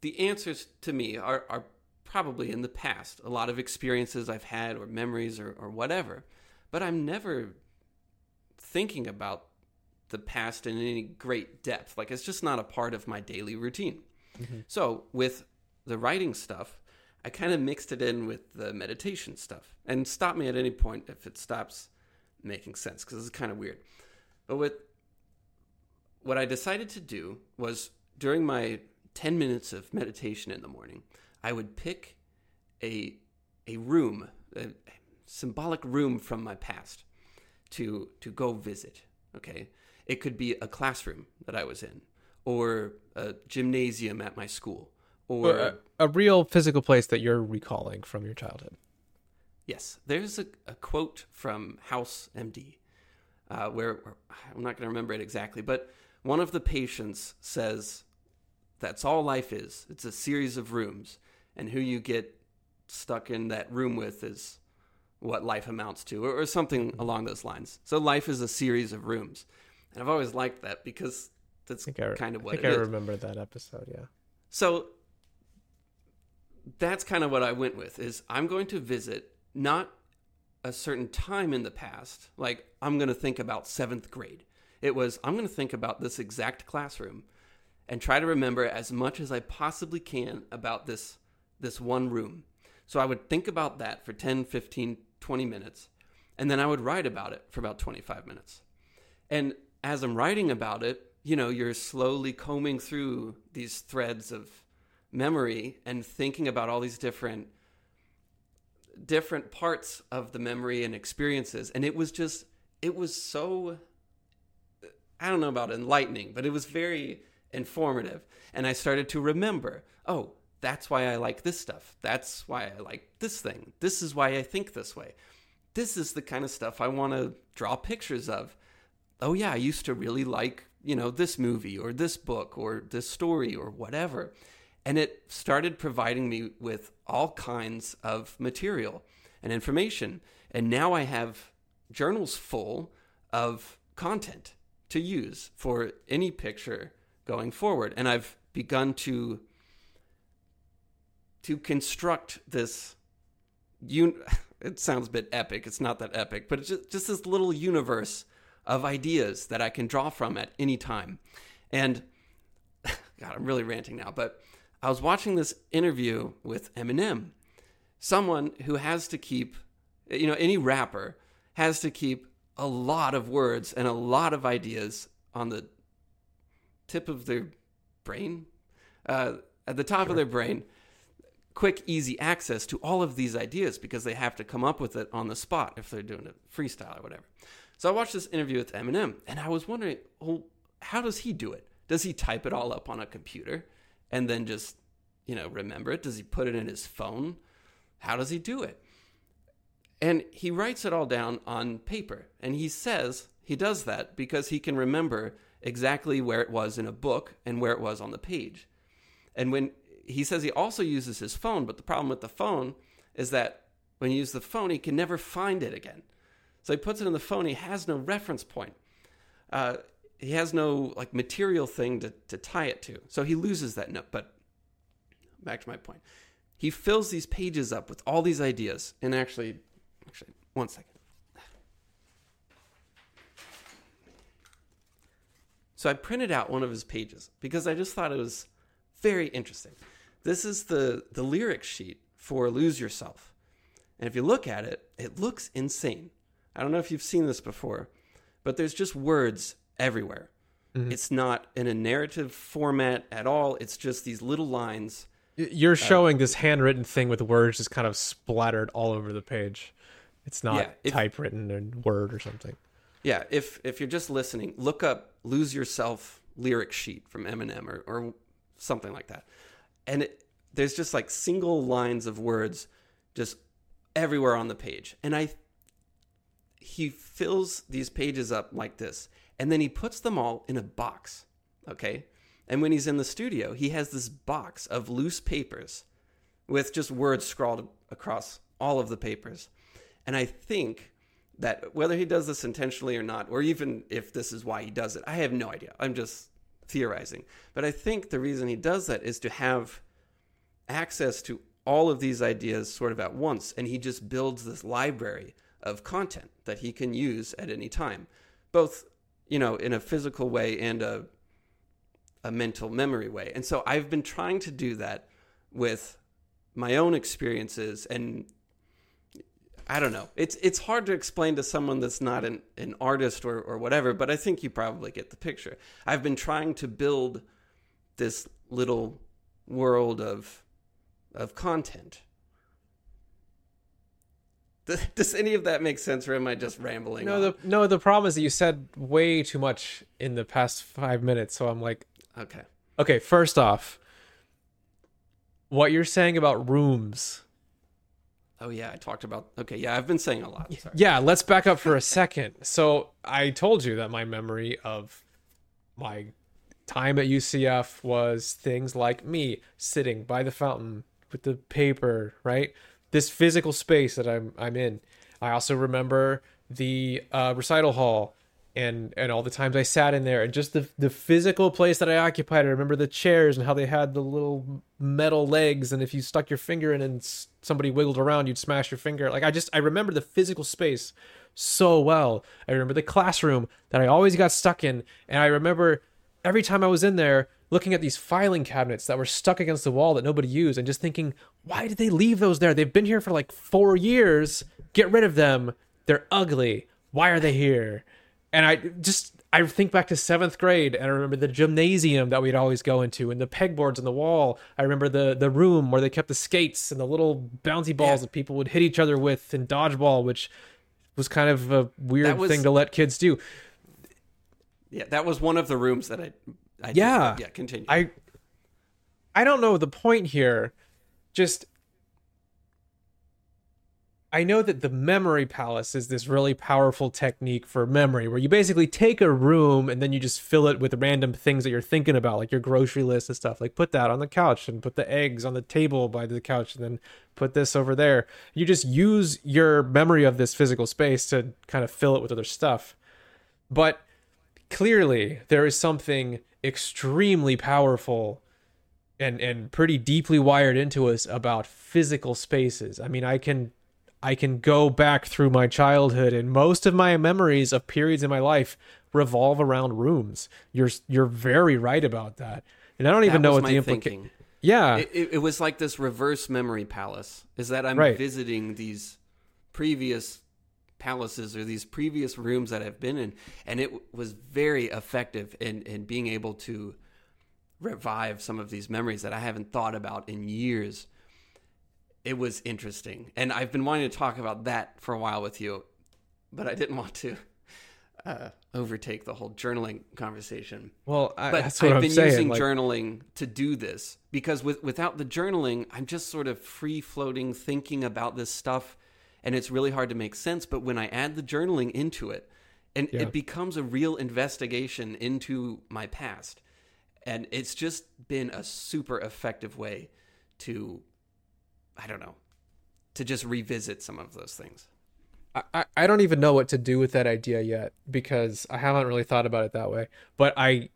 The answers to me are, are probably in the past, a lot of experiences I've had or memories or, or whatever, but I'm never thinking about the past in any great depth. Like, it's just not a part of my daily routine. Mm-hmm. So, with the writing stuff, I kind of mixed it in with the meditation stuff. And stop me at any point if it stops making sense because it's kind of weird. But with what I decided to do was during my 10 minutes of meditation in the morning, I would pick a a room, a symbolic room from my past to to go visit, okay? It could be a classroom that I was in or a gymnasium at my school or Or a, a real physical place that you're recalling from your childhood. Yes, there's a, a quote from House MD uh, where, where I'm not going to remember it exactly, but one of the patients says, That's all life is. It's a series of rooms, and who you get stuck in that room with is what life amounts to, or, or something mm-hmm. along those lines. So life is a series of rooms. And I've always liked that because that's I I, kind of what I think I is. remember that episode. Yeah. So that's kind of what I went with is I'm going to visit not a certain time in the past, like I'm going to think about 7th grade. It was I'm going to think about this exact classroom and try to remember as much as I possibly can about this this one room. So I would think about that for 10, 15, 20 minutes and then I would write about it for about 25 minutes. And as I'm writing about it, you know, you're slowly combing through these threads of memory and thinking about all these different different parts of the memory and experiences and it was just it was so I don't know about enlightening, but it was very informative and I started to remember, oh, that's why I like this stuff. That's why I like this thing. This is why I think this way. This is the kind of stuff I want to draw pictures of. Oh yeah, I used to really like, you know, this movie or this book or this story or whatever. And it started providing me with all kinds of material and information. And now I have journals full of content to use for any picture going forward. And I've begun to to construct this un- [laughs] it sounds a bit epic. It's not that epic, but it's just, just this little universe of ideas that I can draw from at any time. And [laughs] God, I'm really ranting now, but I was watching this interview with Eminem, someone who has to keep, you know, any rapper has to keep a lot of words and a lot of ideas on the tip of their brain, uh, at the top Sure. of their brain, quick, easy access to all of these ideas because they have to come up with it on the spot if they're doing a freestyle or whatever. So I watched this interview with Eminem and I was wondering, well, how does he do it? Does he type it all up on a computer and then just, you know, remember it? Does he put it in his phone? How does he do it? And he writes it all down on paper. And he says he does that because he can remember exactly where it was in a book and where it was on the page. And when he says he also uses his phone, but the problem with the phone is that when you use the phone, he can never find it again. So he puts it in the phone. He has no reference point. Uh, he has no like material thing to, to tie it to. So he loses that note. But back to my point. He fills these pages up with all these ideas. And actually, actually, one second. So I printed out one of his pages because I just thought it was very interesting. This is the the lyric sheet for Lose Yourself. And if you look at it, it looks insane. I don't know if you've seen this before, but there's just words everywhere. Mhm. It's not in a narrative format at all. It's just these little lines. You're showing this handwritten thing with words just kind of splattered all over the page. It's not Yeah, if- typewritten in Word or something. Yeah, if if you're just listening, look up "Lose Yourself" lyric sheet from Eminem or or something like that, and it, there's just like single lines of words just everywhere on the page, and I he fills these pages up like this, and then he puts them all in a box, okay. And when he's in the studio, he has this box of loose papers with just words scrawled across all of the papers. And I think that whether he does this intentionally or not, or even if this is why he does it, I have no idea. I'm just theorizing. But I think the reason he does that is to have access to all of these ideas sort of at once. And he just builds this library of content that he can use at any time, both, you know, in a physical way and a, a mental memory way. And so I've been trying to do that with my own experiences and I don't know. It's it's hard to explain to someone that's not an, an artist or, or whatever, but I think you probably get the picture. I've been trying to build this little world of of content. [laughs] Does, any of that make sense, or am I just rambling? No, on? the no. The problem is that you said way too much in the past five minutes. So I'm like, okay. okay. First off, what you're saying about rooms. Oh yeah, I talked about. Okay, yeah, I've been saying a lot. Sorry. Yeah, let's back up for a second. So I told you that my memory of my time at UCF was things like me sitting by the fountain with the paper, right? This physical space that I'm I'm in. I also remember the uh, recital hall and and all the times I sat in there and just the the physical place that I occupied. I remember the chairs and how they had the little metal legs, and if you stuck your finger in and somebody wiggled around, you'd smash your finger. Like I just I remember the physical space so well. I remember the classroom that I always got stuck in, and I remember every time I was in there looking at these filing cabinets that were stuck against the wall that nobody used and just thinking, why did they leave those there? They've been here for like 4 years. Get rid of them. They're ugly. Why are they here? And I just I think back to seventh grade and I remember the gymnasium that we'd always go into and the pegboards on the wall. I remember the the room where they kept the skates and the little bouncy balls yeah. that people would hit each other with and dodgeball, which was kind of a weird was, thing to let kids do. Yeah, that was one of the rooms that I. I yeah, did. yeah. Continue. I. I don't know the point here. Just I know that the memory palace is this really powerful technique for memory where you basically take a room and then you just fill it with random things that you're thinking about, like your grocery list and stuff. Like put that on the couch and put the eggs on the table by the couch and then put this over there. You just use your memory of this physical space to kind of fill it with other stuff. But clearly, there is something extremely powerful and and pretty deeply wired into us about physical spaces. I mean, I can I can go back through my childhood and most of my memories of periods in my life revolve around rooms. You're you're very right about that. And I don't even know what the implication. Yeah, it, it, was like this reverse memory palace. Is that I'm right. visiting these previous palaces or these previous rooms that I've been in, and it was very effective in in being able to revive some of these memories that I haven't thought about in years it was interesting. And I've been wanting to talk about that for a while with you, but I didn't want to uh, overtake the whole journaling conversation. Well, I, but I've I'm been saying, using like... journaling to do this because with, without the journaling, I'm just sort of free floating thinking about this stuff, and it's really hard to make sense. But when I add the journaling into it, and yeah. it becomes a real investigation into my past, and it's just been a super effective way to I don't know, to just revisit some of those things. I, I don't even know what to do with that idea yet because I haven't really thought about it that way. But I,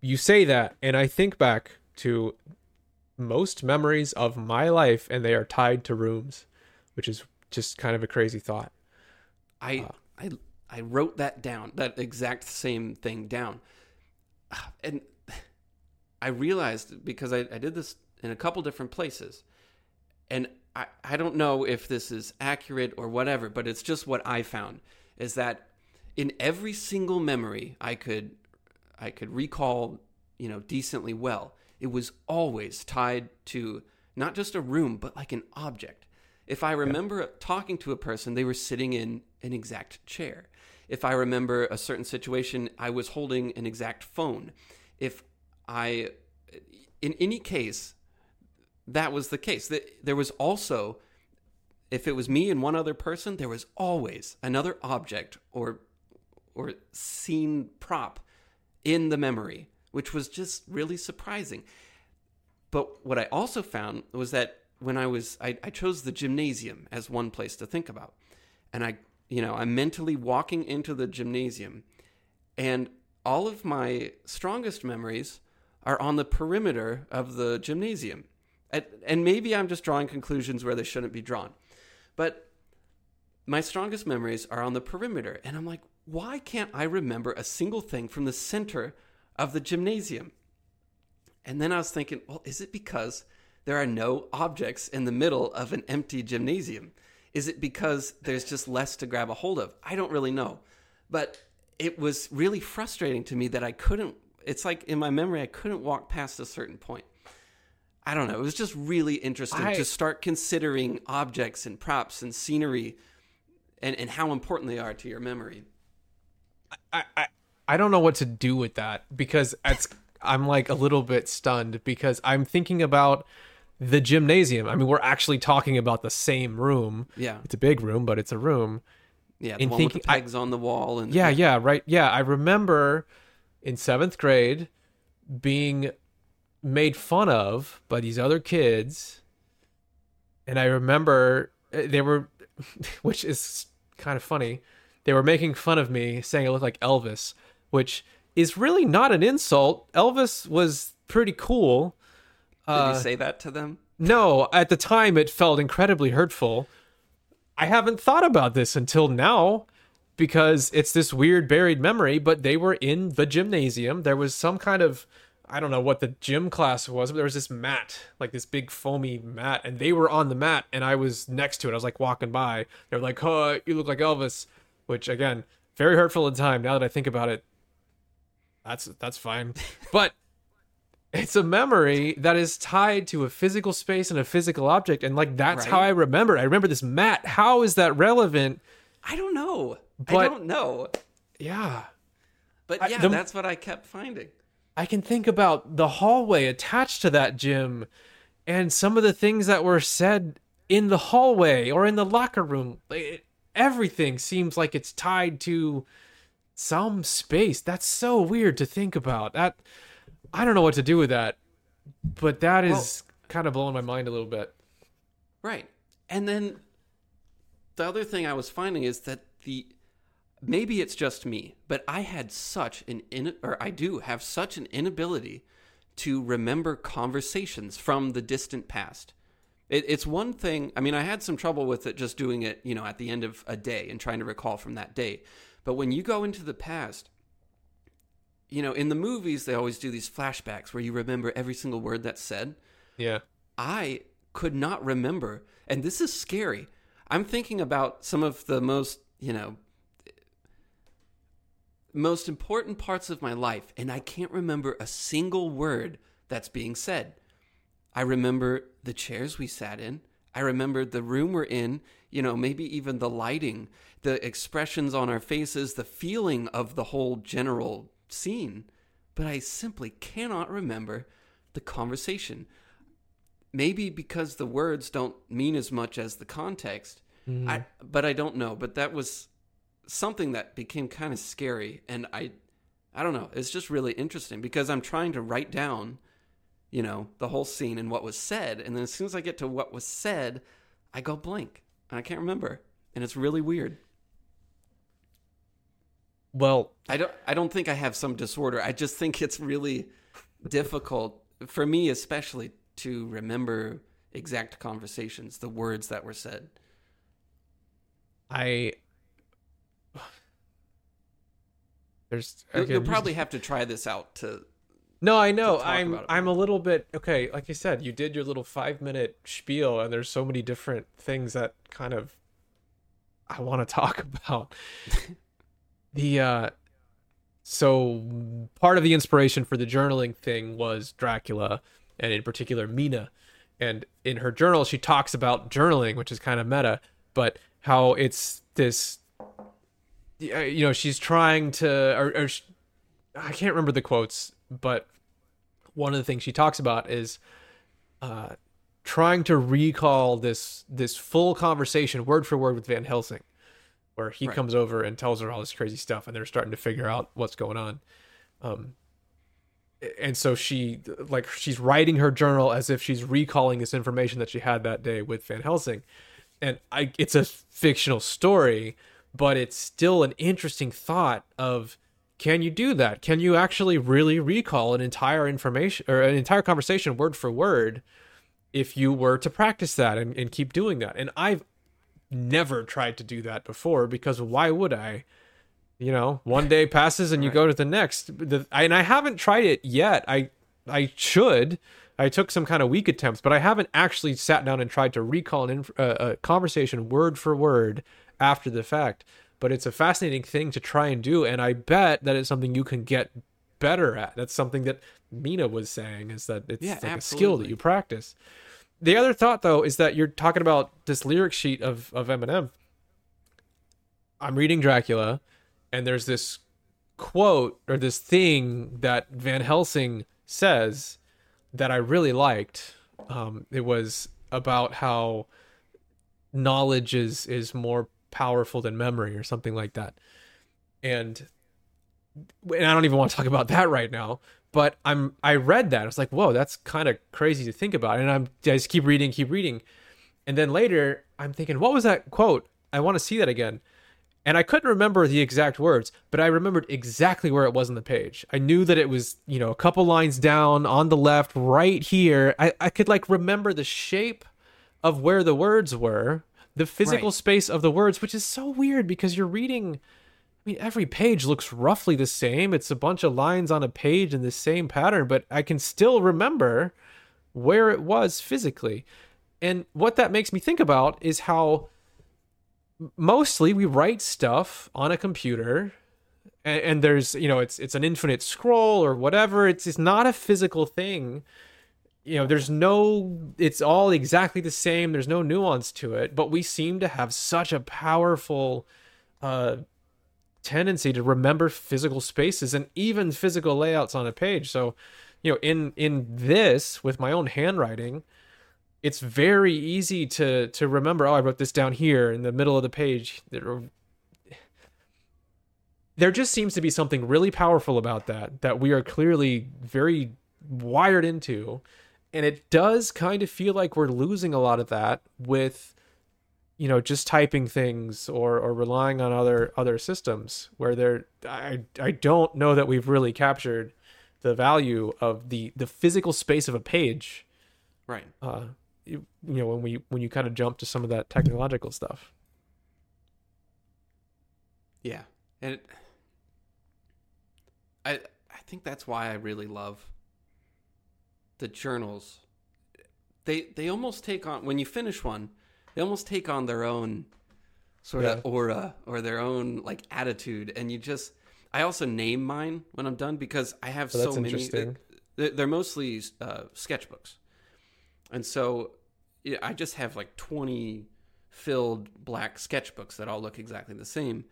you say that, and I think back to most memories of my life, and they are tied to rooms, which is just kind of a crazy thought. I uh, I I wrote that down, that exact same thing down, [sighs] and [sighs] I realized because I, I did this in a couple different places. And I, I don't know if this is accurate or whatever, but it's just what I found is that in every single memory I could I could recall, you know, decently well, it was always tied to not just a room, but like an object. If I remember yeah. talking to a person, they were sitting in an exact chair. If I remember a certain situation, I was holding an exact phone. If I, in any case, that was the case. There was also, if it was me and one other person, there was always another object or or scene prop in the memory, which was just really surprising. But what I also found was that when I was, I, I chose the gymnasium as one place to think about, and I, you know, I'm mentally walking into the gymnasium, and all of my strongest memories are on the perimeter of the gymnasium and maybe I'm just drawing conclusions where they shouldn't be drawn. But my strongest memories are on the perimeter. And I'm like, why can't I remember a single thing from the center of the gymnasium? And then I was thinking, well, is it because there are no objects in the middle of an empty gymnasium? Is it because there's just less to grab a hold of? I don't really know. But it was really frustrating to me that I couldn't, it's like in my memory, I couldn't walk past a certain point. I don't know. It was just really interesting I, to start considering objects and props and scenery and, and how important they are to your memory. I, I, I don't know what to do with that because it's I'm like a little bit stunned because I'm thinking about the gymnasium. I mean, we're actually talking about the same room. Yeah. It's a big room, but it's a room. Yeah, the and one thinking, with the pegs I, on the wall and Yeah, yeah, right. Yeah, I remember in 7th grade being made fun of by these other kids. And I remember eh, they were, [laughs] which is kind of funny. they were making fun of me, saying I look like Elvis, which is really not an insult. Elvis was pretty cool. Did Uh, you say that to them? no, at the time it felt incredibly hurtful. I haven't thought about this until now because it's this weird buried memory, but they were in the gymnasium. There was some kind of I don't know what the gym class was, but there was this mat, like this big foamy mat, and they were on the mat and I was next to it. I was like walking by. They were like, "Oh, you look like Elvis," which again, very hurtful the time. Now that I think about it, that's that's fine. [laughs] But it's a memory that is tied to a physical space and a physical object and like that's how i remember it. i remember this mat how is that relevant I don't know. I don't know. yeah But I- yeah, the- that's what I kept finding. I can think about the hallway attached to that gym and some of the things that were said in the hallway or in the locker room. It- everything seems like it's tied to some space. That's so weird to think about. That i don't know what to do with that but that is kind of blowing my mind a little bit. Right. And then the other thing I was finding is that the maybe it's just me, but I had such an in or I do have such an inability to remember conversations from the distant past. It, it's one thing. I mean, I had some trouble with it just doing it, you know, at the end of a day and trying to recall from that day. But when you go into the past, you know, in the movies they always do these flashbacks where you remember every single word that's said. yeah I could not remember, and this is scary. I'm thinking about some of the most, you know, most important parts of my life, and I can't remember a single word that's being said. I remember the chairs we sat in. I remember the room we're in, you know, maybe even the lighting, the expressions on our faces, the feeling of the whole general scene. But I simply cannot remember the conversation maybe because the words don't mean as much as the context. Mm-hmm. I but I don't know. But that was something that became kind of scary, and I I don't know. It's just really interesting because I'm trying to write down, you know, the whole scene and what was said, and then as soon as I get to what was said, I go blank and I can't remember, and it's really weird. well I don't I don't think I have some disorder. I just think it's really difficult for me especially to remember exact conversations, the words that were said. I there's You'll, okay, you'll probably [laughs] have to try this out to no. I know. I'm I'm a little bit okay. Like you said, you did your little five minute spiel, and there's so many different things that kind of I want to talk [laughs] about. the uh, so part of the inspiration for the journaling thing was Dracula, and in particular Mina. And in her journal, she talks about journaling, which is kind of meta, but how it's this you know she's trying to or, or sh i can't remember the quotes but one of the things she talks about is uh trying to recall this this full conversation word for word with van helsing where he Right. comes over and tells her all this crazy stuff and they're starting to figure out what's going on um and so she like she's writing her journal as if she's recalling this information that she had that day with van helsing and I it's a fictional story, but it's still an interesting thought of can you do that? Can you actually really recall an entire information or an entire conversation word for word if you were to practice that and, and keep doing that? And I've never tried to do that before because why would I? You know, one day passes and you Right. go to the next. The, and I haven't tried it yet. I I should. I took some kind of weak attempts, but I haven't actually sat down and tried to recall an uh, a conversation word for word after the fact. But it's a fascinating thing to try and do, and I bet that it's something you can get better at. That's something that Mina was saying is that it's Yeah, like a skill that you practice. The other thought though is that you're talking about this lyric sheet of of Eminem. I'm reading Dracula, and there's this quote or this thing that Van Helsing says that I really liked. Um, it was about how knowledge is is more powerful than memory or something like that. And and I don't even want to talk about that right now. But I'm I read that I was like, whoa, that's kind of crazy to think about. And I'm I just keep reading, keep reading, and then later I'm thinking, what was that quote? I want to see that again. and I couldn't remember the exact words, but I remembered exactly where it was on the page. I knew that it was, you know, a couple lines down on the left, right here. I, I could like remember the shape of where the words were, the physical Right. space of the words, which is so weird because you're reading. I mean, every page looks roughly the same. It's a bunch of lines on a page in the same pattern, but I can still remember where it was physically. And what that makes me think about is how mostly we write stuff on a computer and, and there's you know it's it's an infinite scroll or whatever it's it's not a physical thing you know there's no it's all exactly the same. There's no nuance to it but we seem to have such a powerful uh tendency to remember physical spaces and even physical layouts on a page. So you know in in this with my own handwriting it's very easy to to remember oh i wrote this down here in the middle of the page. There, there just seems to be something really powerful about that that we are clearly very wired into and it does kind of feel like we're losing a lot of that with you know just typing things or or relying on other other systems where they're i i don't know that we've really captured the value of the the physical space of a page Right. uh you, you know when we when you kind of jump to some of that technological stuff Yeah. And it, I I think that's why I really love the journals. They they almost take on when you finish one, they almost take on their own sort Yeah. of aura or their own like attitude and you just I also name mine when I'm done because I have Oh, so many they're they're mostly uh, sketchbooks. And so yeah, I just have like 20 filled black sketchbooks that all look exactly the same.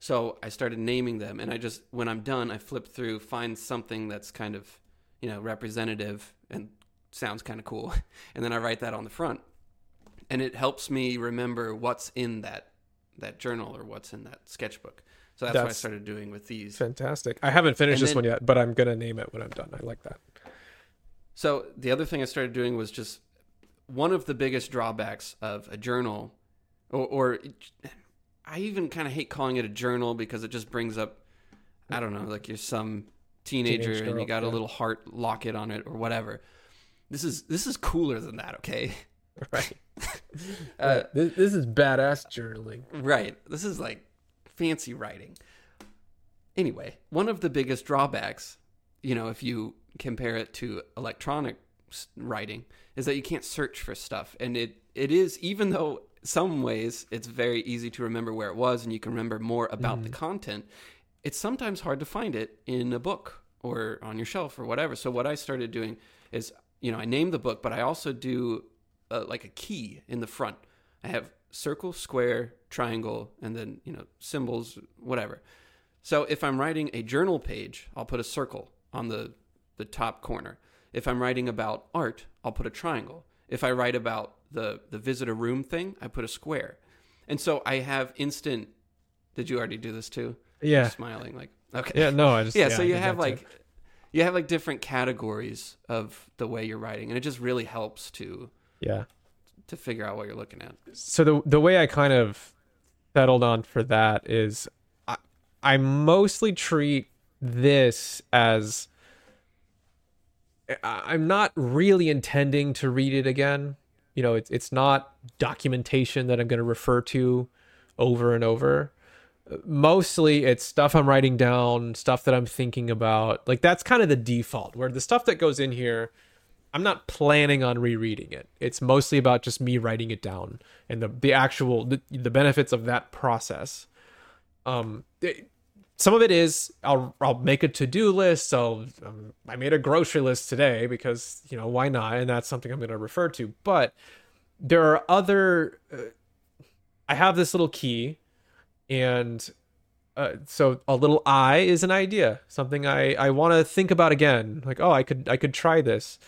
So I started naming them, and I just, when I'm done, I flip through, find something that's kind of, you know, representative and sounds kind of cool, [laughs] and then I write that on the front, and it helps me remember what's in that that journal or what's in that sketchbook. So that's, what I started doing with these. fantastic. I haven't finished And this then- one yet but i'm gonna name it when i'm done. I like that. So the other thing I started doing was just one of the biggest drawbacks of a journal, or, or I even kind of hate calling it a journal because it just brings up, I don't know, like you're some teenager Teenage and you got a little heart locket on it or whatever. This is this is cooler than that, okay? [laughs] right [laughs] Uh, this, this is badass journaling Right. This is like fancy writing. Anyway, one of the biggest drawbacks, you know, if you compare it to electronic writing, is that you can't search for stuff. And it, it is, even though some ways it's very easy to remember where it was and you can remember more about the content, it's sometimes hard to find it in a book or on your shelf or whatever. So what I started doing is, you know, I name the book, but I also do uh, like a key in the front. I have circle, square, triangle, and then, you know, symbols, whatever. So if I'm writing a journal page, I'll put a circle on the, the top corner. If I'm writing about art, I'll put a triangle. If I write about the, the visitor room thing, I put a square. And so I have instant. Did you already do this too? Yeah smiling like okay. yeah no i just yeah, so I you have that too. like you have like different categories of the way you're writing and it just really helps to yeah to figure out what you're looking at. so the the way I kind of settled on for that is I, I mostly treat this as I'm not really intending to read it again. You know, it's it's not documentation that I'm going to refer to over and over. Mostly it's stuff I'm writing down, stuff that I'm thinking about. Like that's kind of the default where the stuff that goes in here I'm not planning on rereading it. It's mostly about just me writing it down and the the actual the, the benefits of that process. Um, it- some of it is I'll I'll make a to do list. So um, I made a grocery list today because you know why not, and that's something I'm going to refer to. But there are other. Uh, I have this little key, and uh, so a little I is an idea, something I I want to think about again. Like oh, I could I could try this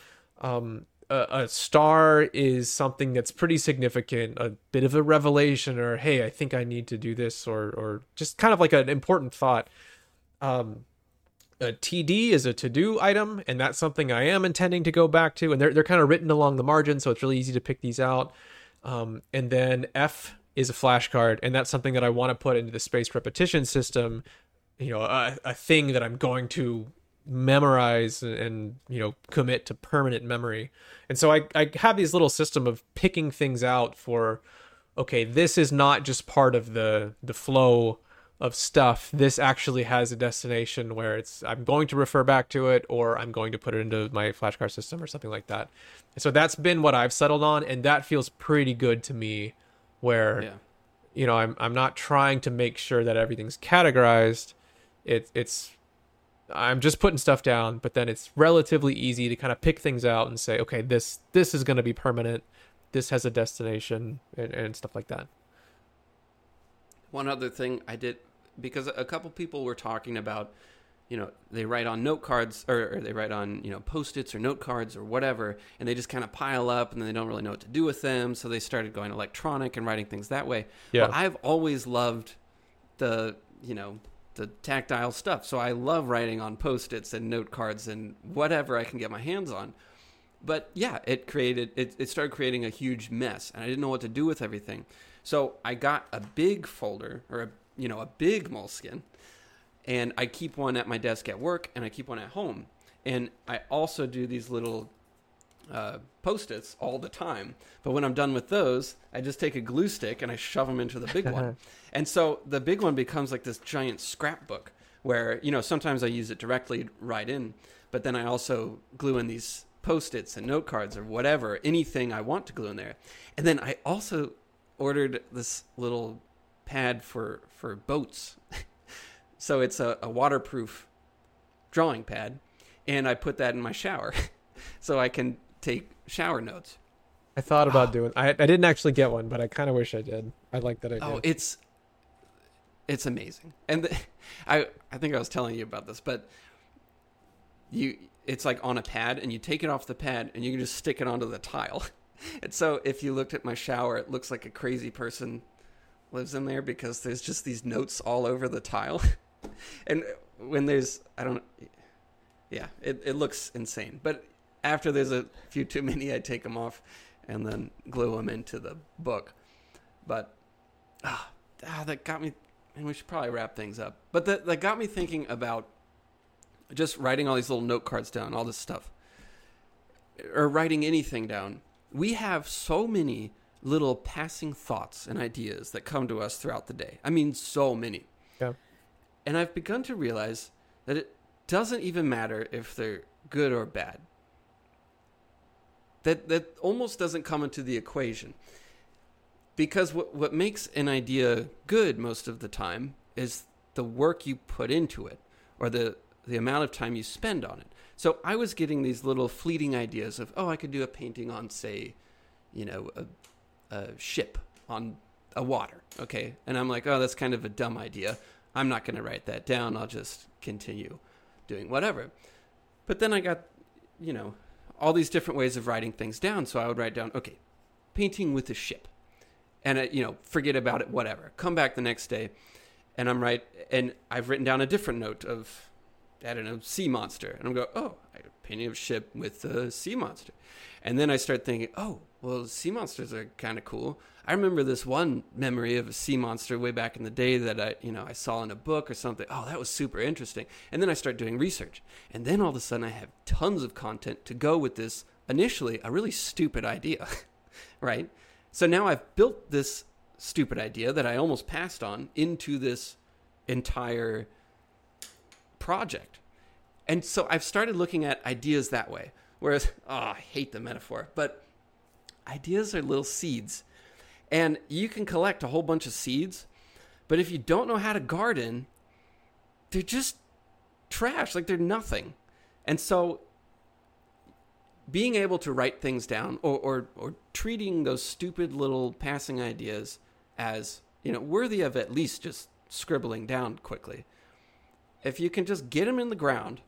um a, a star is something that's pretty significant a bit of a revelation or hey i think i need to do this or or just kind of like an important thought um a td is a to-do item and that's something i am intending to go back to and they're, they're kind of written along the margin so it's really easy to pick these out um and then f is a flashcard, and that's something that I want to put into the spaced repetition system. You know, a, a thing that I'm going to memorize and, you know commit to permanent memory. And so I I have these little system of picking things out for okay, this is not just part of the the flow of stuff. This actually has a destination where it's I'm going to refer back to it or I'm going to put it into my flashcard system or something like that. And so that's been what I've settled on and that feels pretty good to me where Yeah. you know, I'm I'm not trying to make sure that everything's categorized. It it's I'm just putting stuff down, but then it's relatively easy to kind of pick things out and say, okay, this this is going to be permanent. This has a destination and, and stuff like that. One other thing I did because a couple people were talking about, you know, they write on note cards or, or they write on you know post-its or note cards or whatever, and they just kind of pile up and then they don't really know what to do with them, so they started going electronic and writing things that way. Yeah. Well, I've always loved the you know the tactile stuff, so I love writing on post-its and note cards and whatever I can get my hands on. But yeah, it created it, it started creating a huge mess, and I didn't know what to do with everything. So I got a big folder or a you know a big Moleskine, and I keep one at my desk at work, and I keep one at home, and I also do these little uh, post-its all the time. But when I'm done with those, I just take a glue stick and I shove them into the big one, [laughs] and so the big one becomes like this giant scrapbook where you know sometimes I use it directly right in, but then I also glue in these post-its and note cards or whatever, anything I want to glue in there, and then I also ordered this little pad for for boats. [laughs] so it's a, a waterproof drawing pad, and I put that in my shower, [laughs] so I can take shower notes. I thought about doing. I I didn't actually get one, but I kind of wish I did. I like that idea. Oh, it's it's amazing, and the, [laughs] I I think I was telling you about this, but you it's like on a pad, and you take it off the pad, and you can just stick it onto the tile. [laughs] And so if you looked at my shower, it looks like a crazy person lives in there because there's just these notes all over the tile. [laughs] and when there's I don't yeah, it it looks insane. But after there's a few too many, I take them off and then glue them into the book. But ah, ah that got me and we should probably wrap things up. But that that got me thinking about just writing all these little note cards down, all this stuff. Or writing anything down we have so many little passing thoughts and ideas that come to us throughout the day. I mean, so many. Yeah. And I've begun to realize that it doesn't even matter if they're good or bad. That that almost doesn't come into the equation. Because what what makes an idea good most of the time is the work you put into it or the the amount of time you spend on it. So I was getting these little fleeting ideas of, oh, I could do a painting on, say, you know, a, a ship on a water. Okay. And I'm like, oh, that's kind of a dumb idea. I'm not going to write that down. I'll just continue doing whatever. But then I got, you know, all these different ways of writing things down. So I would write down, okay, painting with a ship. And, you know, forget about it, whatever. Come back the next day. And I'm right. And I've written down a different note of, I don't know, sea monster. And I'm go, oh, I had a painting of ship with a sea monster. And then I start thinking, oh, well, sea monsters are kind of cool. I remember this one memory of a sea monster way back in the day that I, you know, I saw in a book or something. Oh, that was super interesting. And then I start doing research. And then all of a sudden I have tons of content to go with this initially a really stupid idea, [laughs] right? So now I've built this stupid idea that I almost passed on into this entire project. And so I've started looking at ideas that way. Whereas, [laughs] oh, I hate the metaphor, but ideas are little seeds. And you can collect a whole bunch of seeds, but if you don't know how to garden, they're just trash. Like they're nothing. And so being able to write things down or, or, or treating those stupid little passing ideas as, you know, worthy of at least just scribbling down quickly. If you can just get them in the ground,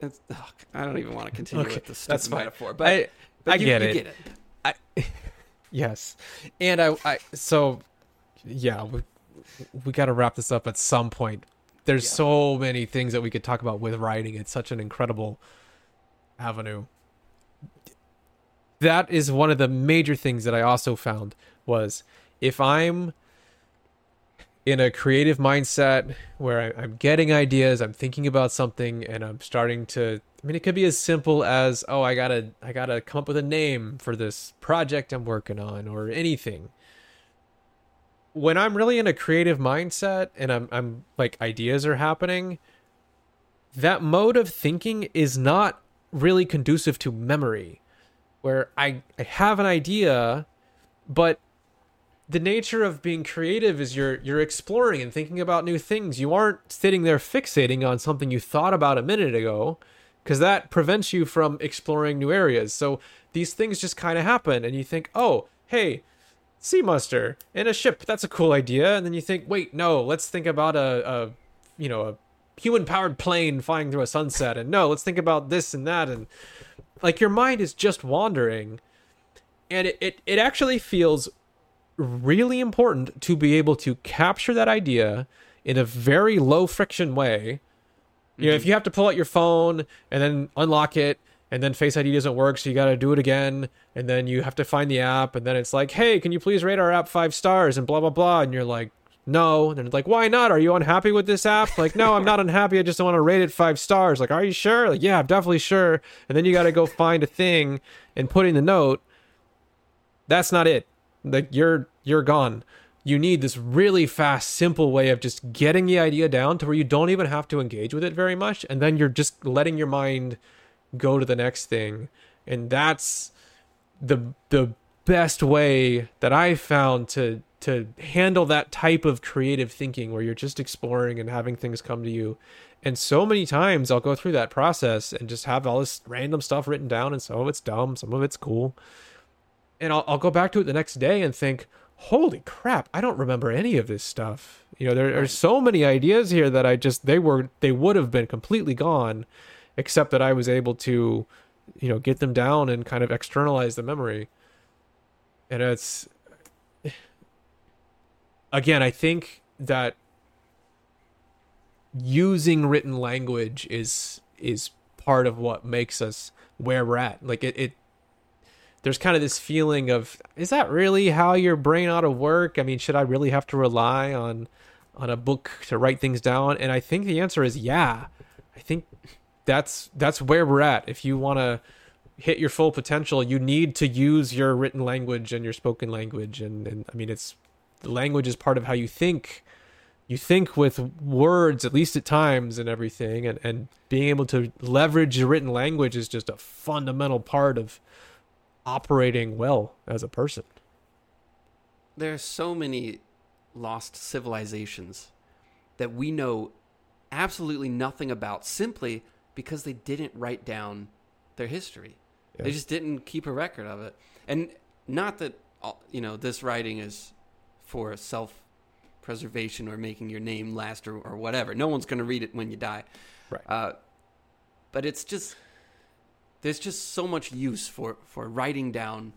it's, oh, I don't even want to continue Okay, with the that's metaphor, but, I, but I you, get you it. get it. I, [laughs] yes, and I, I so yeah, we, we got to wrap this up at some point. There's Yeah. so many things that we could talk about with writing. It's such an incredible avenue. That is one of the major things that I also found was if I'm in a creative mindset where I, I'm getting ideas, I'm thinking about something, and I'm starting to. I mean, it could be as simple as, oh, I gotta, I gotta come up with a name for this project I'm working on, or anything. When I'm really in a creative mindset and I'm, I'm like ideas are happening, that mode of thinking is not really conducive to memory. Where I, I have an idea, but the nature of being creative is you're you're exploring and thinking about new things. You aren't sitting there fixating on something you thought about a minute ago because that prevents you from exploring new areas. So these things just kind of happen and you think, "Oh, hey, sea muster in a ship. That's a cool idea." And then you think, "Wait, no, let's think about a, a you know, a human powered plane flying through a sunset." And no, let's think about this and that and like your mind is just wandering. And it, it, it actually feels really important to be able to capture that idea in a very low friction way. You know, if mm-hmm. you have to pull out your phone and then unlock it and then Face ID doesn't work, so you got to do it again, and then you have to find the app, and then it's like, hey, can you please rate our app five stars and blah blah blah, and you're like, no, and it's like, why not? Are you unhappy with this app? Like, no, I'm not unhappy. I just don't want to rate it five stars. Like, are you sure? Like, yeah, I'm definitely sure. And then you got to go find a thing and put in the note. That's not it like you're you're gone you need this really fast simple way of just getting the idea down to where you don't even have to engage with it very much and then you're just letting your mind go to the next thing. And that's the the best way that i found to to handle that type of creative thinking where you're just exploring and having things come to you. And so many times i'll go through that process and just have all this random stuff written down and some of it's dumb some of it's cool. And I'll, I'll go back to it the next day and think, holy crap, I don't remember any of this stuff. You know, there are so many ideas here that I just they were they would have been completely gone, except that I was able to, you know, get them down and kind of externalize the memory. And it's again, I think that using written language is is part of what makes us where we're at. Like it, it there's kind of this feeling of is that really how your brain ought to work? I mean, should I really have to rely on on a book to write things down? And I think the answer is yeah. I think that's that's where we're at. If you want to hit your full potential, you need to use your written language and your spoken language and and I mean it's the language is part of how you think. You think with words at least at times and everything and and being able to leverage your written language is just a fundamental part of operating well as a person. There are so many lost civilizations that we know absolutely nothing about simply because they didn't write down their history. Yeah. They just didn't keep a record of it. And not that you know this writing is for self preservation or making your name last or, or whatever. No one's going to read it when you die. Right. Uh, but it's just there's just so much use for for writing down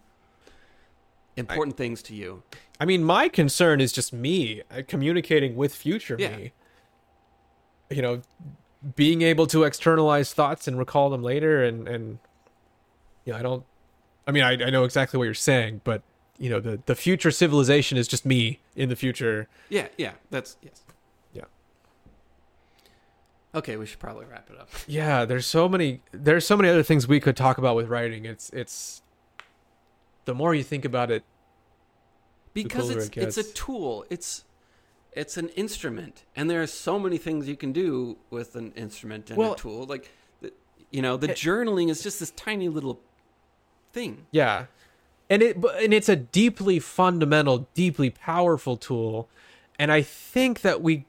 important I, things to you. I mean, my concern is just me uh, communicating with future yeah. me. You know, being able to externalize thoughts and recall them later, and and yeah, I don't. I mean, I, I know exactly what you're saying, but you know, the the future civilization is just me in the future. Yeah, yeah, that's yes. Okay, we should probably wrap it up. [laughs] Yeah, there's so many there's so many other things we could talk about with writing. It's it's the more you think about it because it's it it's a tool. It's it's an instrument and there are so many things you can do with an instrument and well, a tool like you know, the it, journaling is just this tiny little thing. Yeah. And it and it's a deeply fundamental, deeply powerful tool. And I think that we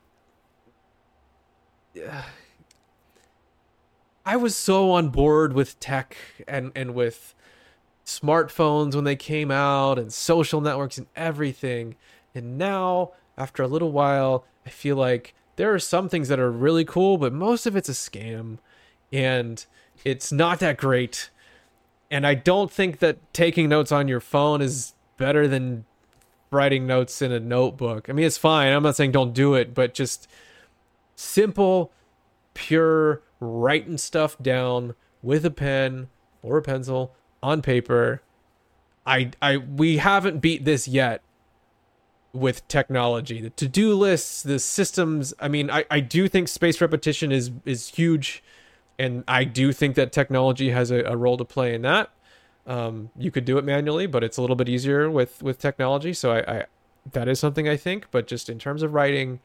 uh, I was so on board with tech and and with smartphones when they came out and social networks and everything. And now, after a little while, I feel like there are some things that are really cool, but most of it's a scam and it's not that great. And I don't think that taking notes on your phone is better than writing notes in a notebook. I mean, it's fine. I'm not saying don't do it, but just simple, pure writing stuff down with a pen or a pencil on paper. I I we haven't beat this yet. with technology the to-do lists the systems i mean i, I do think spaced repetition is is huge and i do think that technology has a, a role to play in that um, you could do it manually but it's a little bit easier with with technology so I, I that is something i think but just in terms of writing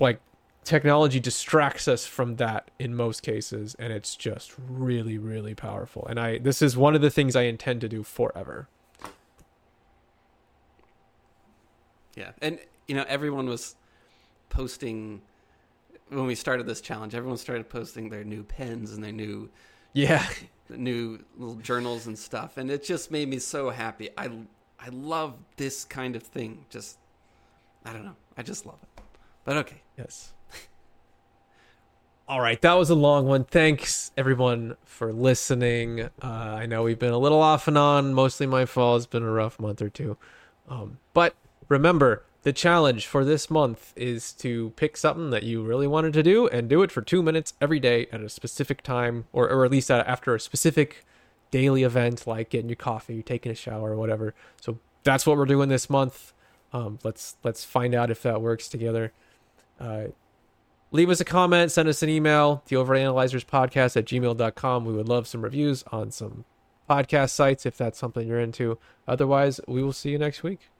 like technology distracts us from that in most cases and it's just really really powerful and i this is one of the things i intend to do forever Yeah, and you know everyone was posting when we started this challenge. Everyone started posting their new pens and their new yeah [laughs] new little journals and stuff, and it just made me so happy. I I love this kind of thing. Just I don't know. I just love it. But okay. yes all right that was a long one. Thanks everyone for listening. Uh, i know we've been a little off and on. Mostly my fault. It's been a rough month or two. Um, but remember the challenge for this month is to pick something that you really wanted to do and do it for two minutes every day at a specific time or, or at least after a specific daily event like getting your coffee taking a shower or whatever. So that's what we're doing this month. Um, let's let's find out if that works together. Uh, leave us a comment send us an email the overanalyzers podcast at gmail.com we would love some reviews on some podcast sites if that's something you're into. Otherwise we will see you next week